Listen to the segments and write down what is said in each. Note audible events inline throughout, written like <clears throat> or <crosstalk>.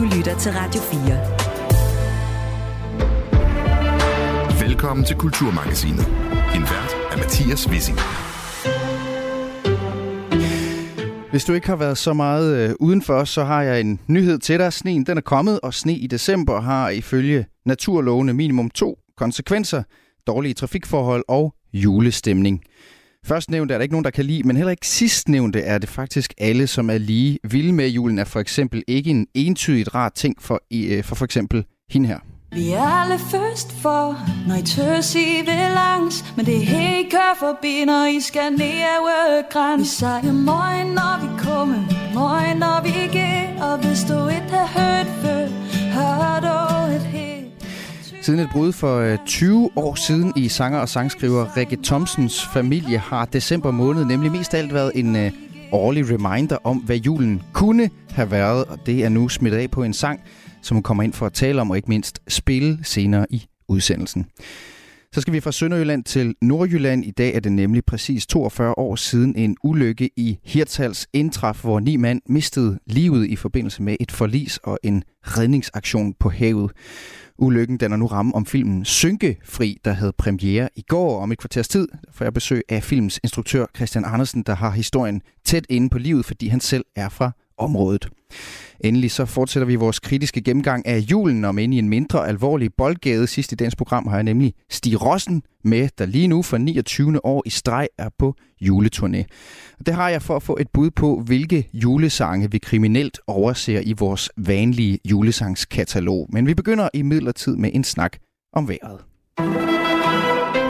Du lytter til Radio 4. Velkommen til Kulturmagasinet. En vært af Mathias Wissing. Hvis du ikke har været så meget øh, udenfor, så har jeg en nyhed til dig. Sneen den er kommet, og sne i december har ifølge naturlovene minimum to konsekvenser. Dårlige trafikforhold og julestemning. Først nævnte er der ikke nogen, der kan lide, men heller ikke sidst nævnte er det faktisk alle, som er lige vilde med. Julen, er for eksempel ikke en entydigt rar ting for, øh, for for eksempel hende her. Vi er alle først for, når I tøs i vil langs. Men det er helt kør forbi, når I skal ned af græns Vi siger morgen, når vi kommer, morgen, når vi går Og hvis du ikke har hørt før, hør du Siden et brud for øh, 20 år siden i sanger og sangskriver Rikke Thomsens familie har december måned nemlig mest alt været en øh, årlig reminder om, hvad julen kunne have været, og det er nu smidt af på en sang, som hun kommer ind for at tale om, og ikke mindst spille senere i udsendelsen. Så skal vi fra Sønderjylland til Nordjylland. I dag er det nemlig præcis 42 år siden en ulykke i Hirtals indtraf, hvor ni mand mistede livet i forbindelse med et forlis og en redningsaktion på havet. Ulykken den er nu ramme om filmen Synkefri, der havde premiere i går om et kvarters tid. For jeg besøg af filmens instruktør Christian Andersen, der har historien tæt inde på livet, fordi han selv er fra området. Endelig så fortsætter vi vores kritiske gennemgang af julen, om ind i en mindre alvorlig boldgade. Sidst i dagens program har jeg nemlig Stig Rossen med, der lige nu for 29. år i streg er på juleturné. Det har jeg for at få et bud på, hvilke julesange vi kriminelt overser i vores vanlige julesangskatalog. Men vi begynder i midlertid med en snak om vejret.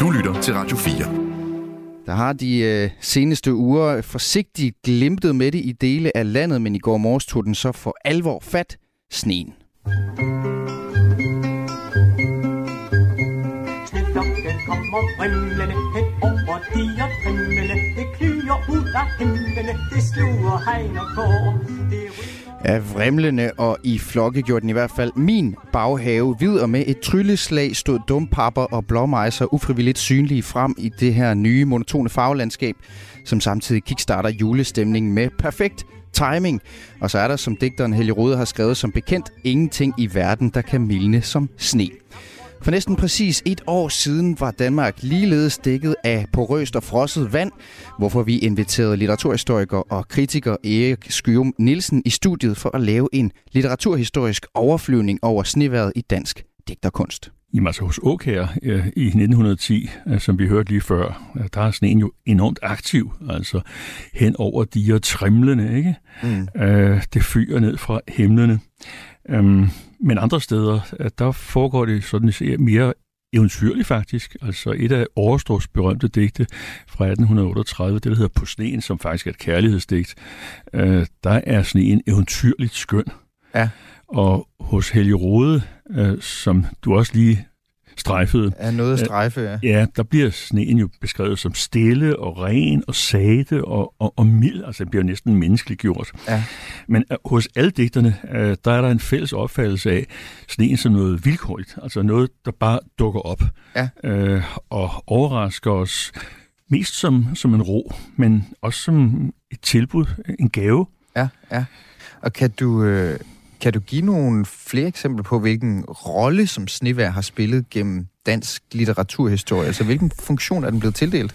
Du lytter til Radio 4. Der har de øh, seneste uger forsigtigt glimtet med det i dele af landet, men i går morges tog den så for alvor fat sneen. kommer vrimlende hen over de. Det klyer ud af himlene, det sluger hegn og går. Det er vrimlende, og i flokke gjorde den i hvert fald min baghave hvid, og med et trylleslag stod dumpapper og blåmejser ufrivilligt synlige frem i det her nye monotone farvelandskab, som samtidig kickstarter julestemningen med perfekt timing. Og så er der, som digteren Helge Rode har skrevet som bekendt, ingenting i verden, der kan milne som sne. For næsten præcis et år siden var Danmark ligeledes dækket af porøst og frosset vand, hvorfor vi inviterede litteraturhistoriker og kritiker Erik Skyum Nielsen i studiet for at lave en litteraturhistorisk overflyvning over sneværet i dansk digterkunst. Jamen altså hos Åkær øh, i 1910, øh, som vi hørte lige før, øh, der er sneen jo enormt aktiv, altså hen over de og trimlende, ikke? Mm. Øh, det fyrer ned fra himlene. Øhm, men andre steder, der foregår det sådan mere eventyrligt faktisk. Altså et af Overstrås berømte digte fra 1838, det der hedder På sneen, som faktisk er et kærlighedsdigt, øh, der er sneen eventyrligt skøn. Ja. Og hos Helge Rode, øh, som du også lige strejfede. Ja, noget strejfe, ja. Ja, der bliver sneen jo beskrevet som stille og ren og sate og, og, og mild. Altså, det bliver næsten menneskeligt gjort. Ja. Men uh, hos alle digterne, uh, der er der en fælles opfattelse af sneen som noget vilkårligt. Altså noget, der bare dukker op ja. uh, og overrasker os mest som, som en ro, men også som et tilbud, en gave. Ja, ja. Og kan du... Øh kan du give nogle flere eksempler på, hvilken rolle som snevær har spillet gennem dansk litteraturhistorie? Altså, hvilken funktion er den blevet tildelt?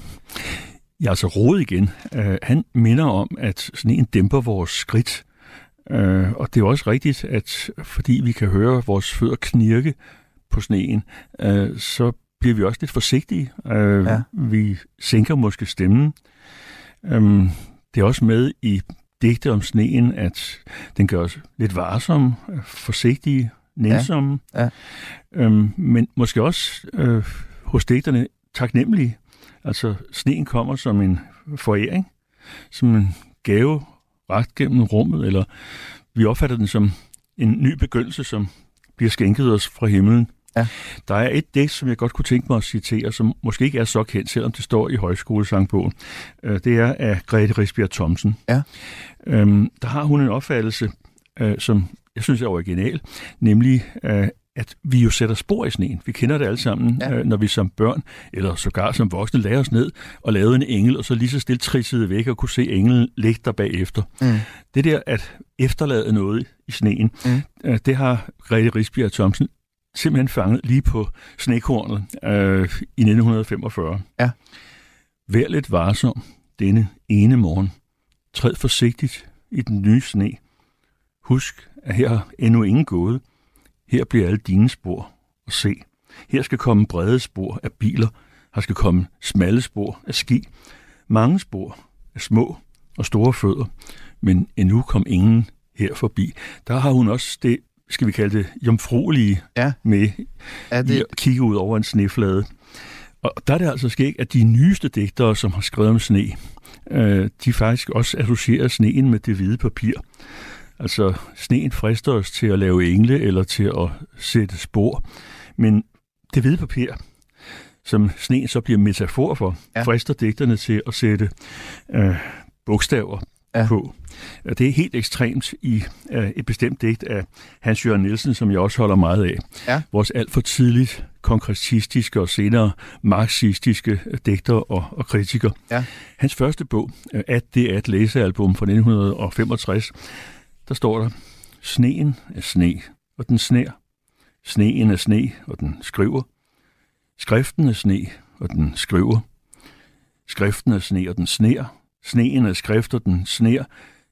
Ja, altså Rode igen. Uh, han minder om, at sneen dæmper vores skridt. Uh, og det er også rigtigt, at fordi vi kan høre vores fødder knirke på sneen, uh, så bliver vi også lidt forsigtige. Uh, ja. Vi sænker måske stemmen. Um, det er også med i digte om sneen, at den gør os lidt varsom, forsigtige, nænsomme, ja. Ja. Øhm, men måske også øh, hos digterne taknemmelige. Altså, sneen kommer som en foræring, som en gave ret gennem rummet, eller vi opfatter den som en ny begyndelse, som bliver skænket os fra himlen. Ja. Der er et digt, som jeg godt kunne tænke mig at citere, som måske ikke er så kendt, selvom det står i højskolesangbogen. Øh, det er af Grete Risbjerg Thomsen. Ja. Øhm, der har hun en opfattelse, øh, som jeg synes er original, nemlig, øh, at vi jo sætter spor i sneen. Vi kender det alle sammen, ja. øh, når vi som børn, eller sågar som voksne, lader os ned og lavede en engel, og så lige så stille trissede væk og kunne se englen ligge der bagefter. Mm. Det der at efterlade noget i sneen, mm. øh, det har Grete Risbjerg Thomsen simpelthen fanget lige på snekornet øh, i 1945. Ja. Vær lidt varsom denne ene morgen. Træd forsigtigt i den nye sne. Husk, at her har endnu ingen gået. Her bliver alle dine spor og se. Her skal komme brede spor af biler. Her skal komme smalle spor af ski. Mange spor af små og store fødder. Men endnu kom ingen her forbi. Der har hun også det, skal vi kalde det, jomfruelige ja. med er det... at kigge ud over en sneflade. Og der er det altså sket, at de nyeste digtere, som har skrevet om sne, øh, de faktisk også associerer sneen med det hvide papir. Altså, sneen frister os til at lave engle eller til at sætte spor. Men det hvide papir, som sneen så bliver metafor for, ja. frister digterne til at sætte øh, bogstaver ja. på. Det er helt ekstremt i uh, et bestemt digt af Hans Jørgen Nielsen, som jeg også holder meget af. Ja. Vores alt for tidligt konkretistiske og senere marxistiske digter og, og kritiker. Ja. Hans første bog, At det er et læsealbum fra 1965, der står der, Sneen er sne, og den sner. Sneen er sne, og den skriver. Skriften er sne, og den skriver. Skriften er sne, og den sner. Sneen er skrift, og den sner.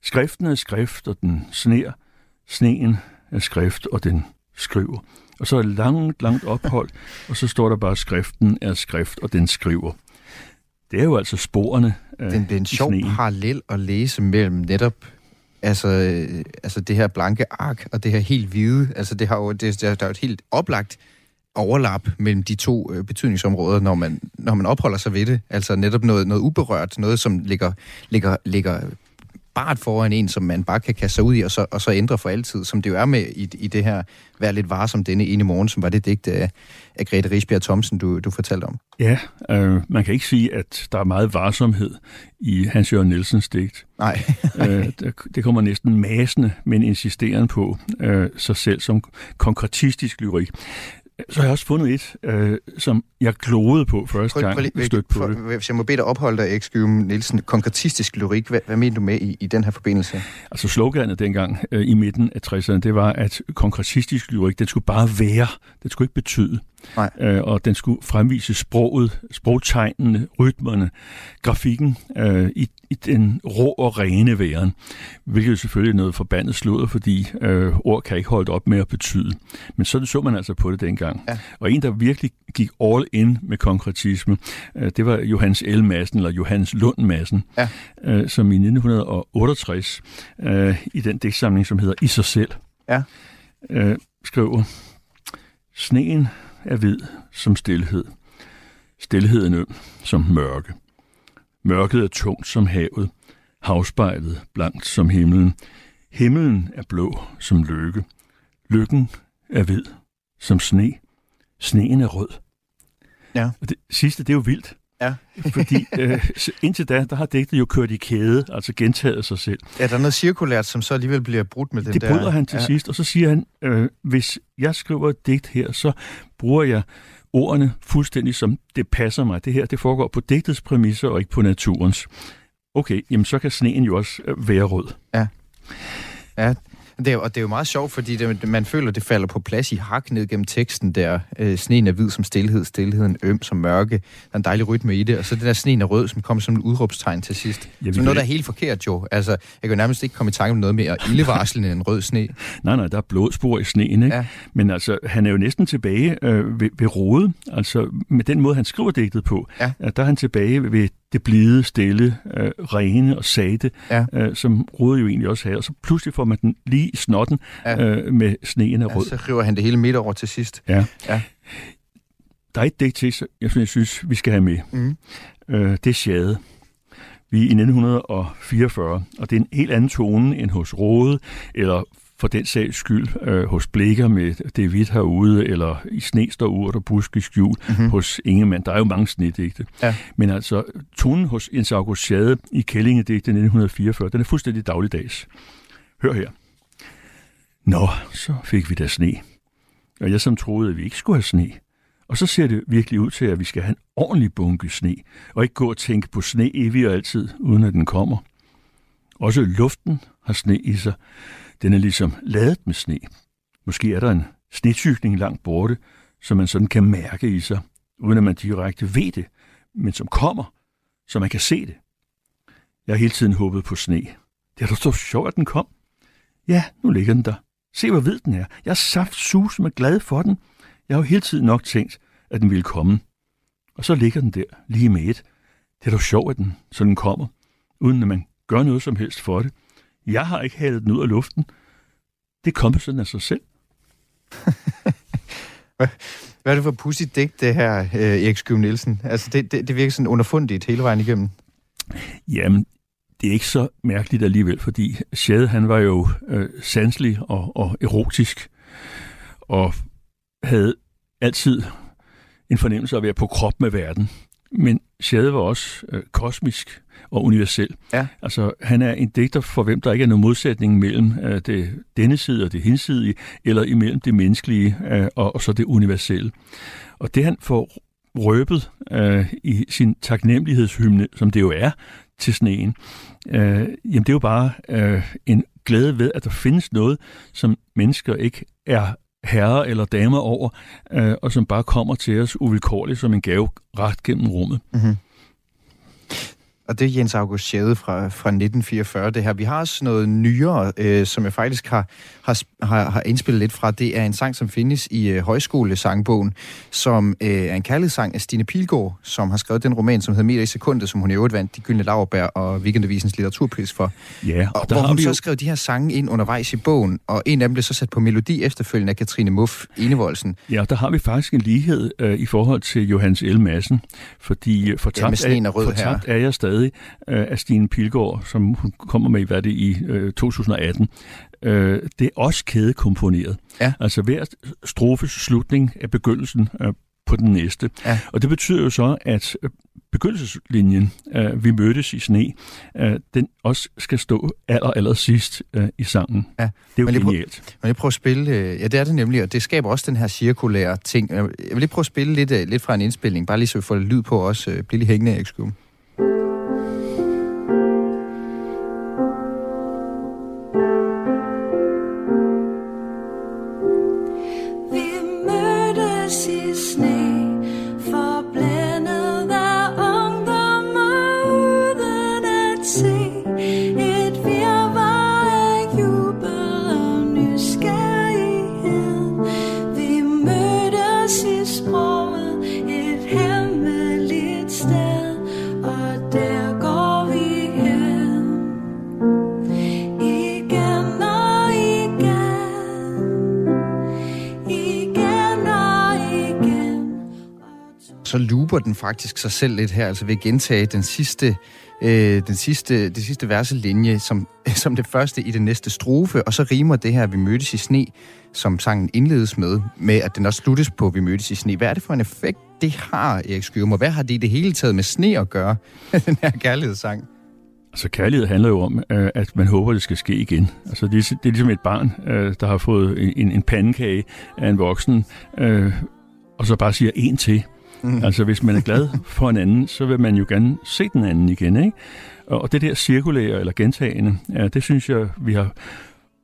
Skriften er skrift, og den sner. Sneen er skrift, og den skriver. Og så er det langt, langt ophold, og så står der bare, skriften er skrift, og den skriver. Det er jo altså sporene af Det er en sjov sneen. parallel at læse mellem netop altså, øh, altså det her blanke ark og det her helt hvide. Altså det har jo, det, der, der er jo et helt oplagt overlap mellem de to øh, betydningsområder, når man, når man opholder sig ved det. Altså netop noget, noget uberørt, noget som ligger, ligger, ligger bart foran en, som man bare kan kaste sig ud i, og så, og så ændre for altid, som det jo er med i, i det her Vær lidt varsom denne ene morgen, som var det digt af, af Grete Risbjerg Thomsen, du, du fortalte om. Ja, øh, man kan ikke sige, at der er meget varsomhed i Hans Jørgen Nielsens digt. Nej. <laughs> øh, det kommer næsten masende, men insisterende på øh, sig selv som konkretistisk lyrik så har jeg også fundet et, øh, som jeg klodede på første gang, jeg stødte på for, det. Hvis jeg må bede dig opholde dig, Ekskyum Nielsen, konkretistisk lyrik, hvad, hvad mener du med i, i den her forbindelse? Altså sloganet dengang øh, i midten af 60'erne, det var, at konkretistisk lyrik, den skulle bare være, den skulle ikke betyde. Nej. Øh, og den skulle fremvise sproget, sprogtegnene, rytmerne, grafikken øh, i, i den rå og rene væren, hvilket selvfølgelig er noget forbandet sludder, fordi øh, ord kan ikke holde op med at betyde. Men sådan så man altså på det dengang. Ja. Og en, der virkelig gik all in med konkretisme, øh, det var Johannes L. Madsen, eller Johannes Lund Madsen, ja. øh, som i 1968, øh, i den digtsamling, som hedder I sig selv, ja. øh, skriver, Sneen er hvid som stillhed. Stilheden øm som mørke. Mørket er tungt som havet. Havspejlet blankt som himlen. Himlen er blå som lykke. Lykken er hvid som sne. Sneen er rød. Ja. Og det sidste, det er jo vildt. Ja. Fordi øh, indtil da, der har digtet jo kørt i kæde, altså gentaget sig selv. Ja, der er noget cirkulært, som så alligevel bliver brudt med den det der... Det bryder han til ja. sidst, og så siger han, øh, hvis jeg skriver et digt her, så bruger jeg ordene fuldstændig som det passer mig. Det her, det foregår på digtets præmisser og ikke på naturens. Okay, jamen så kan sneen jo også øh, være rød. Ja. Ja, det er, og det er jo meget sjovt, fordi det, man føler, det falder på plads i hak ned gennem teksten der. Øh, sneen er hvid som stillhed, stillheden øm som mørke. Der er en dejlig rytme i det. Og så det der sneen er rød, som kommer som et udråbstegn til sidst. Ja, som noget, der er helt forkert jo. Altså, jeg kan nærmest ikke komme i tanke om noget mere ildevarslende end rød sne. <laughs> Nej, nej, der er blodspor i sneen, ikke? Ja. Men altså, han er jo næsten tilbage øh, ved, ved rode. Altså, med den måde, han skriver digtet på, ja. der er han tilbage ved det blide, stille, øh, rene og sate, ja. øh, som Rode jo egentlig også havde. Og så pludselig får man den lige i snotten ja. øh, med sneen af rød. Ja, så river han det hele midt over til sidst. Ja. ja. Der er et digt til, jeg synes, vi skal have med. Mm. Øh, det er Sjade. Vi er i 1944, og det er en helt anden tone end hos Rode, eller for den sags skyld øh, hos Blikker med det hvidt herude, eller i sne står urt og busk i skjul mm-hmm. hos Ingemann. Der er jo mange snedigte. Ja. Men altså, tonen hos Jens August Schade i Kællingedigte 1944, den er fuldstændig dagligdags. Hør her. Nå, så fik vi da sne. og jeg som troede, at vi ikke skulle have sne. Og så ser det virkelig ud til, at vi skal have en ordentlig bunke sne, og ikke gå og tænke på sne evigt og altid, uden at den kommer. Også luften har sne i sig. Den er ligesom ladet med sne. Måske er der en snetykning langt borte, som man sådan kan mærke i sig, uden at man direkte ved det, men som kommer, så man kan se det. Jeg har hele tiden håbet på sne. Det er da så sjovt, at den kom. Ja, nu ligger den der. Se, hvor hvid den er. Jeg er saft sus med glad for den. Jeg har jo hele tiden nok tænkt, at den ville komme. Og så ligger den der, lige med et. Det er da sjovt, at den sådan kommer, uden at man gør noget som helst for det. Jeg har ikke halet den ud af luften. Det kommer sådan af sig selv. <laughs> Hvad er det for pudsigt digt, det her, øh, Erik Skyv Nielsen? Altså, det, det, det virker sådan underfundigt hele vejen igennem. Jamen, det er ikke så mærkeligt alligevel, fordi Shade, han var jo øh, sanselig og, og erotisk, og havde altid en fornemmelse af at være på krop med verden. Men Shade var også øh, kosmisk og universel. Ja. Altså, han er en digter, for hvem der ikke er nogen modsætning mellem øh, det denne side og det hinsidige, eller imellem det menneskelige øh, og, og så det universelle. Og det han får røbet øh, i sin taknemmelighedshymne, som det jo er, til sneen, øh, jamen det er jo bare øh, en glæde ved, at der findes noget, som mennesker ikke er herrer eller damer over, øh, og som bare kommer til os uvilkårligt som en gave ret gennem rummet. Mm-hmm. Og det er Jens August Schade fra, fra 1944, det her. Vi har også noget nyere, øh, som jeg faktisk har, har, har, har indspillet lidt fra. Det er en sang, som findes i øh, højskolesangbogen, som øh, er en kærlighedssang af Stine Pilgaard, som har skrevet den roman, som hedder Meter i sekundet, som hun i øvrigt vandt de gyldne laverbær og Weekendavisens litteraturpris for. Ja, og, og der hvor hun så jo... skrev de her sange ind undervejs i bogen, og en af dem blev så sat på melodi efterfølgende af Katrine Muff Enevoldsen. Ja, der har vi faktisk en lighed øh, i forhold til Johannes L. Madsen, fordi øh, fortabt, ja, er, fortabt er jeg stadig øh, af Stine Pilgaard, som hun kommer med, hvad det i øh, 2018. Øh, det er også kædekomponeret. Ja. Altså hver strofes slutning er begyndelsen øh, på den næste. Ja. Og det betyder jo så, at øh, begyndelseslinjen, øh, vi mødtes i sne, øh, den også skal stå aller, aller sidst øh, i sangen. Ja. Det er jo men genialt. Prøv, men jeg prøver at spille, øh, ja det er det nemlig, og det skaber også den her cirkulære ting. Jeg vil lige prøve at spille lidt, øh, lidt fra en indspilning, bare lige så vi får lyd på også. Øh, bliv lige hængende, Erik faktisk sig selv lidt her, altså ved at gentage den sidste, øh, den sidste, det sidste verselinje som, <laughs> som det første i den næste strofe, og så rimer det her, vi mødtes i sne, som sangen indledes med, med at den også sluttes på, vi mødtes i sne. Hvad er det for en effekt, det har, Erik Skyrmer? Hvad har det i det hele taget med sne at gøre, <laughs> den her kærlighedssang? Altså kærlighed handler jo om, øh, at man håber, det skal ske igen. Altså det er, det er ligesom et barn, øh, der har fået en, en pandekage af en voksen, øh, og så bare siger en til. Mm. Altså, hvis man er glad for en anden, så vil man jo gerne se den anden igen, ikke? Og det der cirkulære eller gentagende, ja, det synes jeg, vi har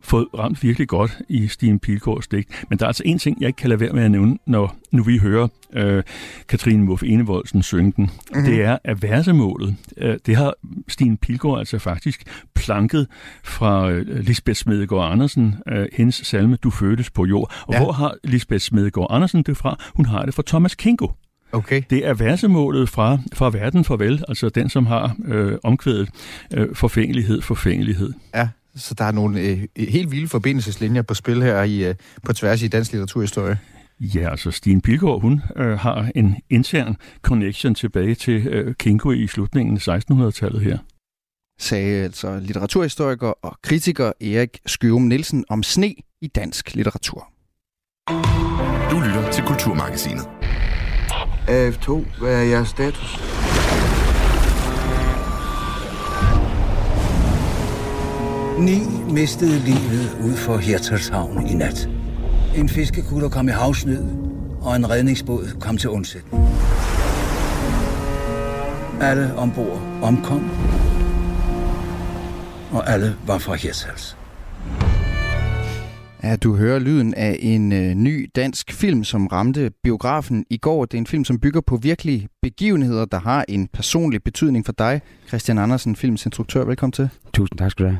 fået ramt virkelig godt i Stine Pilgaards digt. Men der er altså en ting, jeg ikke kan lade være med at nævne, når nu vi hører øh, Katrine Muff Enevoldsen synge den. Mm-hmm. Det er, at versemålet, øh, det har Stine Pilgaard altså faktisk planket fra øh, Lisbeth Smedegaard Andersen, øh, hendes salme Du fødtes på jord. Og ja. hvor har Lisbeth Smedegaard Andersen det fra? Hun har det fra Thomas Kingo. Okay. Det er versemålet fra, fra verden farvel, altså den, som har øh, omkvædet øh, forfængelighed, forfængelighed. Ja, så der er nogle øh, helt vilde forbindelseslinjer på spil her i, øh, på tværs i dansk litteraturhistorie. Ja, altså Stine Pilgaard, hun øh, har en intern connection tilbage til øh, Kinko i slutningen af 1600-tallet her. Sagde altså litteraturhistoriker og kritiker Erik Skørum Nielsen om sne i dansk litteratur. Du lytter til Kulturmagasinet. AF2, hvad er jeres status? Ni mistede livet ud for Hirtshavn i nat. En fiskekutter kom i havsnød, og en redningsbåd kom til undsætning. Alle ombord omkom, og alle var fra Hirtshals. Ja, du hører lyden af en øh, ny dansk film, som ramte biografen i går. Det er en film, som bygger på virkelige begivenheder, der har en personlig betydning for dig. Christian Andersen, filmsinstruktør. Velkommen til. Tusind tak skal du have.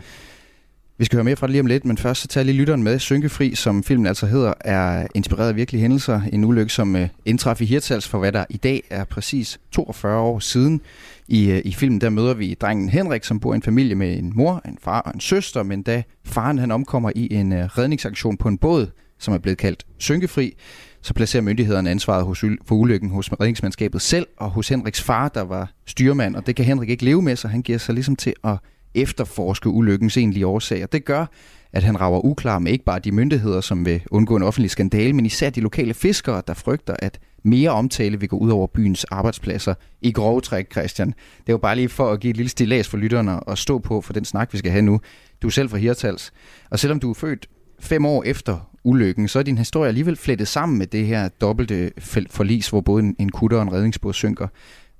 Vi skal høre mere fra det lige om lidt, men først så tager lige lytteren med. Synkefri, som filmen altså hedder, er inspireret af virkelige hændelser. En ulykke, som uh, indtraf i Hirtals for hvad der i dag er præcis 42 år siden. I, uh, I filmen der møder vi drengen Henrik, som bor i en familie med en mor, en far og en søster, men da faren han omkommer i en uh, redningsaktion på en båd, som er blevet kaldt Synkefri, så placerer myndighederne ansvaret hos, for ulykken hos redningsmandskabet selv og hos Henriks far, der var styrmand, og det kan Henrik ikke leve med, så han giver sig ligesom til at efterforske ulykkens egentlige årsager. Det gør, at han rager uklar med ikke bare de myndigheder, som vil undgå en offentlig skandale, men især de lokale fiskere, der frygter, at mere omtale vil gå ud over byens arbejdspladser i grove træk, Christian. Det er jo bare lige for at give et lille stilas for lytterne og stå på for den snak, vi skal have nu. Du er selv fra Hirtals, og selvom du er født fem år efter ulykken, så er din historie alligevel flettet sammen med det her dobbelte forlis, hvor både en kutter og en redningsbåd synker.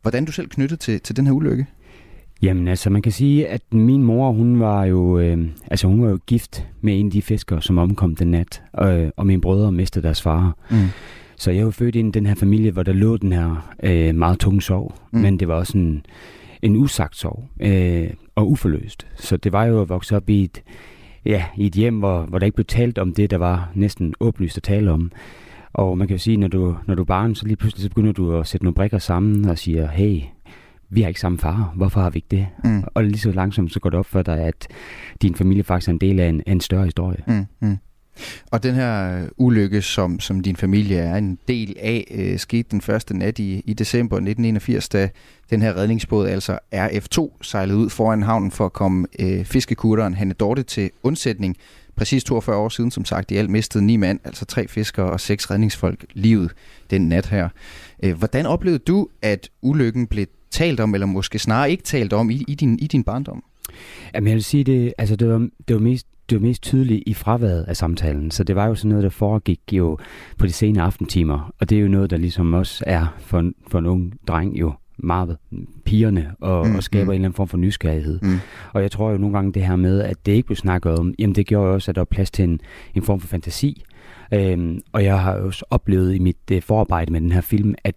Hvordan er du selv knyttet til, til den her ulykke? Jamen altså, man kan sige, at min mor, hun var jo, øh, altså, hun var jo gift med en af de fiskere, som omkom den nat, øh, og mine brødre mistede deres far. Mm. Så jeg var født ind i den her familie, hvor der lå den her øh, meget tunge sorg, mm. men det var også en, en usagt sorg, øh, og uforløst. Så det var jo at vokse op i et, ja, i et hjem, hvor, hvor der ikke blev talt om det, der var næsten åbenlyst at tale om. Og man kan jo sige, når du, når du er barn, så lige pludselig så begynder du at sætte nogle brikker sammen og siger, hey, vi har ikke samme far, hvorfor har vi ikke det? Mm. Og lige så langsomt så går det op for dig, at din familie faktisk er en del af en, en større historie. Mm. Mm. Og den her ulykke, som, som din familie er en del af, øh, skete den første nat i, i december 1981, da den her redningsbåd, altså RF2, sejlede ud foran havnen for at komme øh, fiskekutteren Hanne Dorte til undsætning. Præcis 42 år siden, som sagt, i alt mistede ni mand, altså tre fiskere og seks redningsfolk, livet den nat her. Øh, hvordan oplevede du, at ulykken blev talt om, eller måske snarere ikke talt om i, i, din, i din barndom? Jamen jeg vil sige, det, altså det, var, det var mest det var mest tydeligt i fraværet af samtalen. Så det var jo sådan noget, der foregik jo på de sene aftentimer. Og det er jo noget, der ligesom også er for, en, for en ung dreng jo meget pigerne og, mm, og skaber mm. en eller anden form for nysgerrighed. Mm. Og jeg tror jo nogle gange det her med, at det ikke blev snakket om, jamen det gjorde jo også, at der var plads til en, en form for fantasi. Øhm, og jeg har også oplevet i mit uh, forarbejde med den her film, at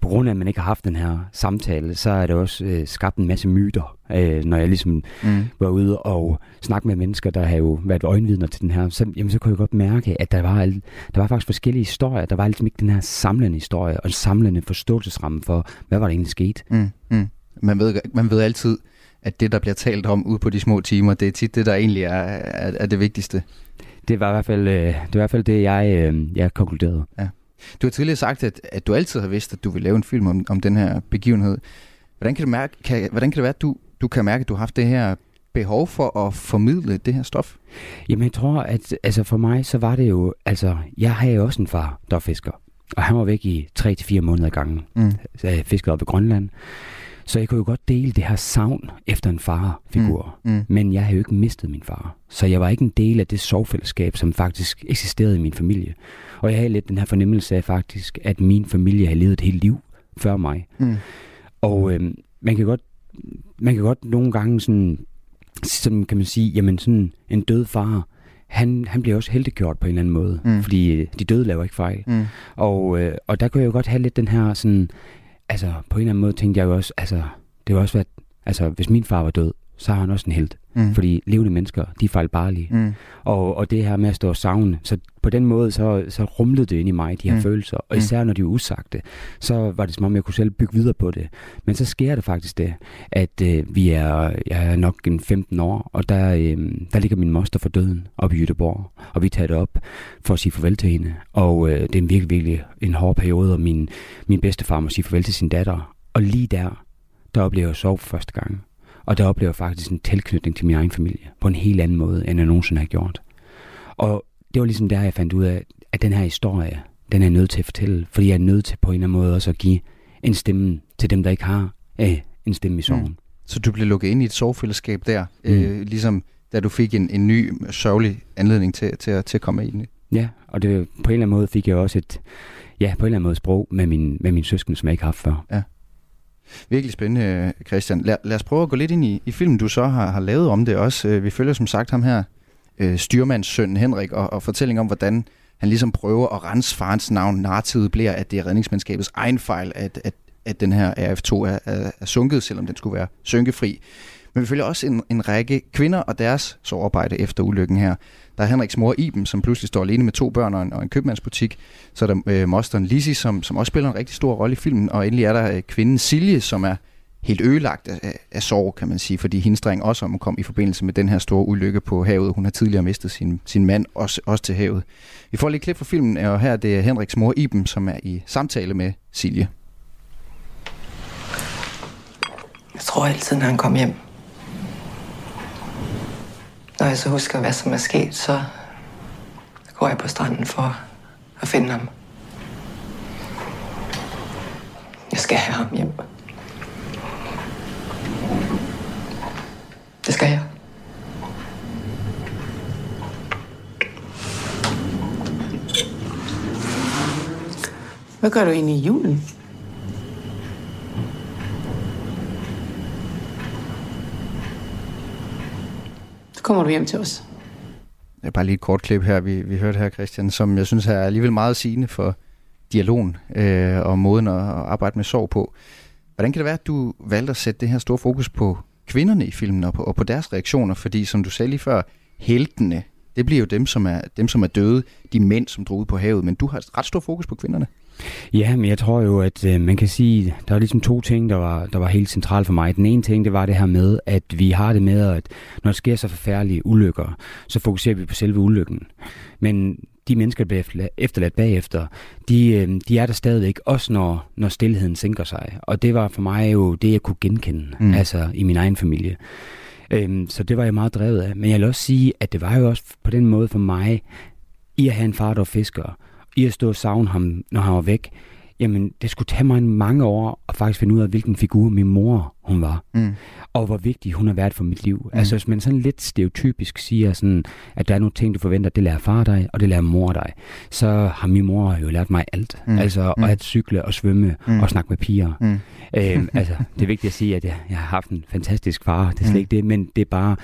på grund af, at man ikke har haft den her samtale, så er det også øh, skabt en masse myter, øh, når jeg ligesom mm. var ude og snakke med mennesker, der har jo været øjenvidner til den her. Så, jamen, så kunne jeg godt mærke, at der var, der var faktisk forskellige historier. Der var ligesom ikke den her samlende historie og en samlende forståelsesramme for, hvad var der egentlig sket. Mm. Mm. Man, ved, man ved altid, at det, der bliver talt om ude på de små timer, det er tit det, der egentlig er, er, er det vigtigste. Det var i hvert fald, øh, det, var i hvert fald det, jeg, øh, jeg konkluderede. Ja. Du har tidligere sagt, at, at du altid har vidst, at du vil lave en film om, om den her begivenhed. Hvordan kan det, mærke, kan, hvordan kan det være, at du, du kan mærke, at du har haft det her behov for at formidle det her stof? Jamen jeg tror, at altså for mig, så var det jo, altså jeg havde jo også en far, der fisker. Og han var væk i 3-4 måneder i gangen. Mm. Så jeg fiskede op i Grønland. Så jeg kunne jo godt dele det her savn efter en farfigur. Mm. Mm. Men jeg havde jo ikke mistet min far. Så jeg var ikke en del af det sorgfællesskab, som faktisk eksisterede i min familie. Og jeg havde lidt den her fornemmelse af faktisk, at min familie har levet et helt liv før mig. Mm. Og øh, man kan godt man kan godt nogle gange sådan, sådan kan man sige, jamen sådan en død far, han, han bliver også heldiggjort på en eller anden måde, mm. fordi øh, de døde laver ikke fejl. Mm. Og, øh, og der kunne jeg jo godt have lidt den her sådan, altså på en eller anden måde tænkte jeg jo også, altså det var også været, altså hvis min far var død, så har han også en held. Mm. Fordi levende mennesker, de er fejlbarlige. Mm. Og, og det her med at stå og savne, så på den måde, så, så rumlede det ind i mig, de her mm. følelser. Og mm. især når de er usagte, så var det som om, jeg kunne selv bygge videre på det. Men så sker det faktisk det, at øh, vi er, jeg er nok en 15 år, og der, øh, der ligger min moster for døden oppe i Jødeborg. Og vi tager det op for at sige farvel til hende. Og øh, det er en virkelig, virkelig en hård periode, og min, min bedstefar må sige farvel til sin datter. Og lige der, der oplever jeg sove for første gang. Og der oplever jeg faktisk en tilknytning til min egen familie på en helt anden måde, end jeg nogensinde har gjort. Og det var ligesom der, jeg fandt ud af, at den her historie, den er nødt til at fortælle, fordi jeg er nødt til på en eller anden måde også at give en stemme til dem, der ikke har øh, en stemme i sorgen. Mm. Så du blev lukket ind i et sorgfællesskab der, mm. øh, ligesom da du fik en, en ny sørgelig anledning til, til, at, til at komme ind, Ja, og det, på en eller anden måde fik jeg også et, ja, på en eller anden måde sprog med min, med min søskende, som jeg ikke har haft før. Ja. Virkelig spændende, Christian. Lad, lad os prøve at gå lidt ind i, i filmen, du så har, har lavet om det også. Øh, vi følger som sagt ham her, øh, styrmandssønnen Henrik, og, og fortælling om, hvordan han ligesom prøver at rense farens navn. Narrativet bliver, at det er redningsmandskabets egen fejl, at, at, at den her RF2 er, er, er sunket, selvom den skulle være synkefri. Men vi følger også en, en række kvinder og deres sovearbejde efter ulykken her. Der er Henriks mor Iben, som pludselig står alene med to børn og en, og en købmandsbutik. Så er der øh, mosteren Lizzie, som, som også spiller en rigtig stor rolle i filmen. Og endelig er der øh, kvinden Silje, som er helt ødelagt af, af sorg, kan man sige, fordi hendes dreng også omkom i forbindelse med den her store ulykke på havet. Hun har tidligere mistet sin, sin mand, også, også til havet. Vi får lige et klip fra filmen, og her er det Henriks mor Iben, som er i samtale med Silje. Jeg tror altid, når han kom hjem. Når jeg så husker, hvad som er sket, så går jeg på stranden for at finde ham. Jeg skal have ham hjem. Det skal jeg. Hvad gør du egentlig i julen? Kommer du hjem til os. Det er bare lige et kort klip her, vi, vi hørte her, Christian, som jeg synes er alligevel meget sigende for dialogen øh, og måden at, at arbejde med sorg på. Hvordan kan det være, at du valgte at sætte det her store fokus på kvinderne i filmen og på, og på deres reaktioner? Fordi som du sagde lige før, heltene, det bliver jo dem, som er, dem, som er døde, de mænd, som drog ud på havet, men du har ret stor fokus på kvinderne. Ja, men jeg tror jo, at øh, man kan sige, der var ligesom to ting, der var, der var helt centralt for mig. Den ene ting, det var det her med, at vi har det med, at når der sker så forfærdelige ulykker, så fokuserer vi på selve ulykken. Men de mennesker, der bliver efterladt bagefter, de, øh, de er der stadigvæk, også når, når stillheden sænker sig. Og det var for mig jo det, jeg kunne genkende, mm. altså i min egen familie. Øhm, så det var jeg meget drevet af. Men jeg vil også sige, at det var jo også på den måde for mig, i at have en far, der var fisker, i at stå og savne ham, når han var væk, jamen det skulle tage mig mange år at faktisk finde ud af, hvilken figur min mor hun var. Mm. Og hvor vigtig hun har været for mit liv. Mm. Altså hvis man sådan lidt stereotypisk siger, sådan, at der er nogle ting, du forventer, det lærer far dig, og det lærer mor dig, så har min mor jo lært mig alt. Mm. Altså mm. at cykle og svømme mm. og snakke med piger. Mm. Øhm, altså det er vigtigt at sige, at jeg, jeg har haft en fantastisk far, det er slet mm. ikke det, men det er bare,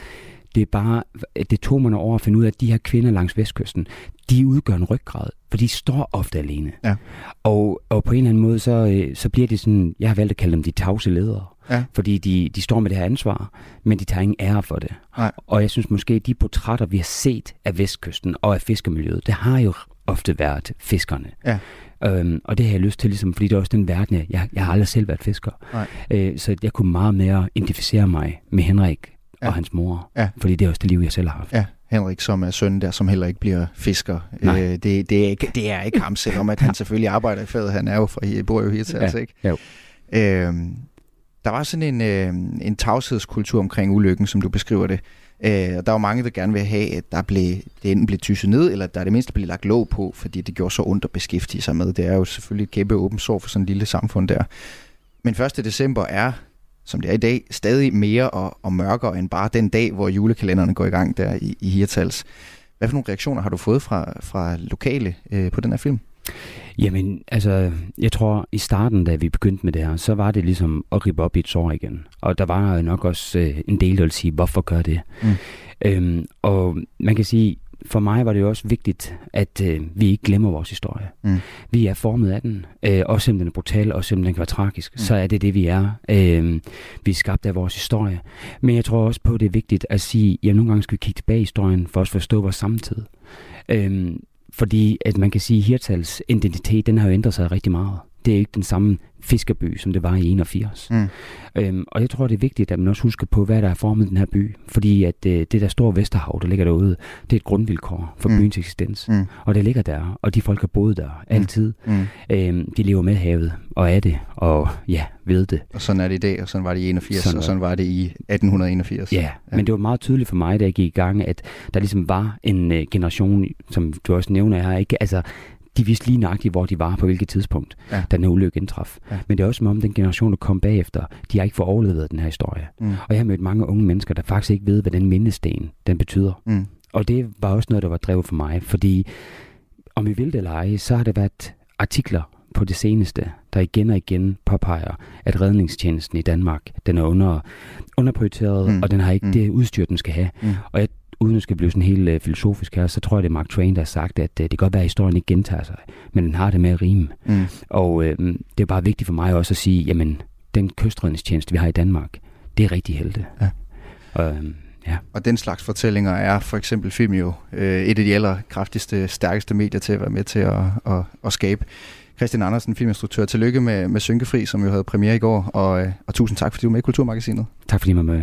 det er bare, det tog mig over at finde ud af, at de her kvinder langs vestkysten, de udgør en ryggrad, for de står ofte alene. Ja. Og, og på en eller anden måde, så, øh, så bliver det sådan, jeg har valgt at kalde dem de tavse ledere. Ja. Fordi de, de står med det her ansvar, men de tager ingen ære for det. Nej. Og jeg synes måske, de portrætter, vi har set af vestkysten og af fiskermiljøet, det har jo ofte været fiskerne. Ja. Øhm, og det har jeg lyst til, ligesom, fordi det er også den verden, jeg, jeg har aldrig selv været fisker. Nej. Øh, så jeg kunne meget mere identificere mig med Henrik ja. og hans mor. Ja. Fordi det er også det liv, jeg selv har haft. Ja. Henrik, som er søn der, som heller ikke bliver fisker. Øh, det, det, er ikke, det er ikke ham, selvom at han <laughs> selvfølgelig arbejder i faget. Han er jo fra, bor jo Hirtals, ja. ikke? Jo. Øh, der var sådan en, øh, en tavshedskultur omkring ulykken, som du beskriver det. Øh, og der var mange, der gerne vil have, at der blev, det enten blev tysset ned, eller der det mindste blev lagt låg på, fordi det gjorde så ondt at beskæftige sig med. Det er jo selvfølgelig et kæmpe åbent sår for sådan et lille samfund der. Men 1. december er som det er i dag, stadig mere og, og mørkere end bare den dag, hvor julekalenderen går i gang der i, i Hirtals. Hvad for nogle reaktioner har du fået fra, fra lokale øh, på den her film? Jamen, altså, jeg tror, i starten, da vi begyndte med det her, så var det ligesom at rippe op i et sår igen. Og der var nok også øh, en del, der ville sige, hvorfor gør det? Mm. Øhm, og man kan sige, for mig var det jo også vigtigt, at øh, vi ikke glemmer vores historie. Mm. Vi er formet af den, øh, også selvom den er brutal, også selvom den kan være tragisk, mm. så er det det, vi er. Øh, vi er skabt af vores historie. Men jeg tror også på, at det er vigtigt at sige, at nogle gange skal vi kigge tilbage i historien, for at forstå vores samtid. Øh, fordi at man kan sige, at Hirtals identitet, den har jo ændret sig rigtig meget. Det er ikke den samme fiskerby, som det var i 81. Mm. Øhm, og jeg tror, det er vigtigt, at man også husker på, hvad der er formet den her by. Fordi at øh, det der store Vesterhav, der ligger derude, det er et grundvilkår for mm. byens eksistens. Mm. Og det ligger der, og de folk har boet der mm. altid. Mm. Øhm, de lever med havet, og er det, og ja, ved det. Og sådan er det i dag, og sådan var det i 81, sådan og sådan var det i 1881. Ja, ja, men det var meget tydeligt for mig, da jeg gik i gang, at der ligesom var en øh, generation, som du også nævner her, ikke? Altså, de vidste lige nøjagtigt, hvor de var på hvilket tidspunkt, ja. da den her ulykke indtraf. Ja. Men det er også som om, den generation, der kom bagefter, de har ikke fået overlevet den her historie. Mm. Og jeg har mødt mange unge mennesker, der faktisk ikke ved, hvad den mindesten den betyder. Mm. Og det var også noget, der var drevet for mig, fordi om vi vil det eller ej, så har der været artikler på det seneste, der igen og igen påpeger, at redningstjenesten i Danmark, den er under, underprioriteret, mm. og den har ikke mm. det udstyr, den skal have. Mm. Og jeg, uden at skal blive sådan helt uh, filosofisk her, så tror jeg, det er Mark Twain, der har sagt, at uh, det kan godt være, at historien ikke gentager sig, men den har det med at rime. Mm. Og uh, det er bare vigtigt for mig også at sige, jamen, den kystredningstjeneste, vi har i Danmark, det er rigtig helte. Ja. Og, uh, Ja. Og den slags fortællinger er for eksempel film jo øh, et af de allerkraftigste, stærkeste medier til at være med til at, at, at skabe. Christian Andersen, filminstruktør, tillykke med, med Synkefri, som jo havde premiere i går, og, øh, og tusind tak, fordi du var med i Kulturmagasinet. Tak fordi du var med.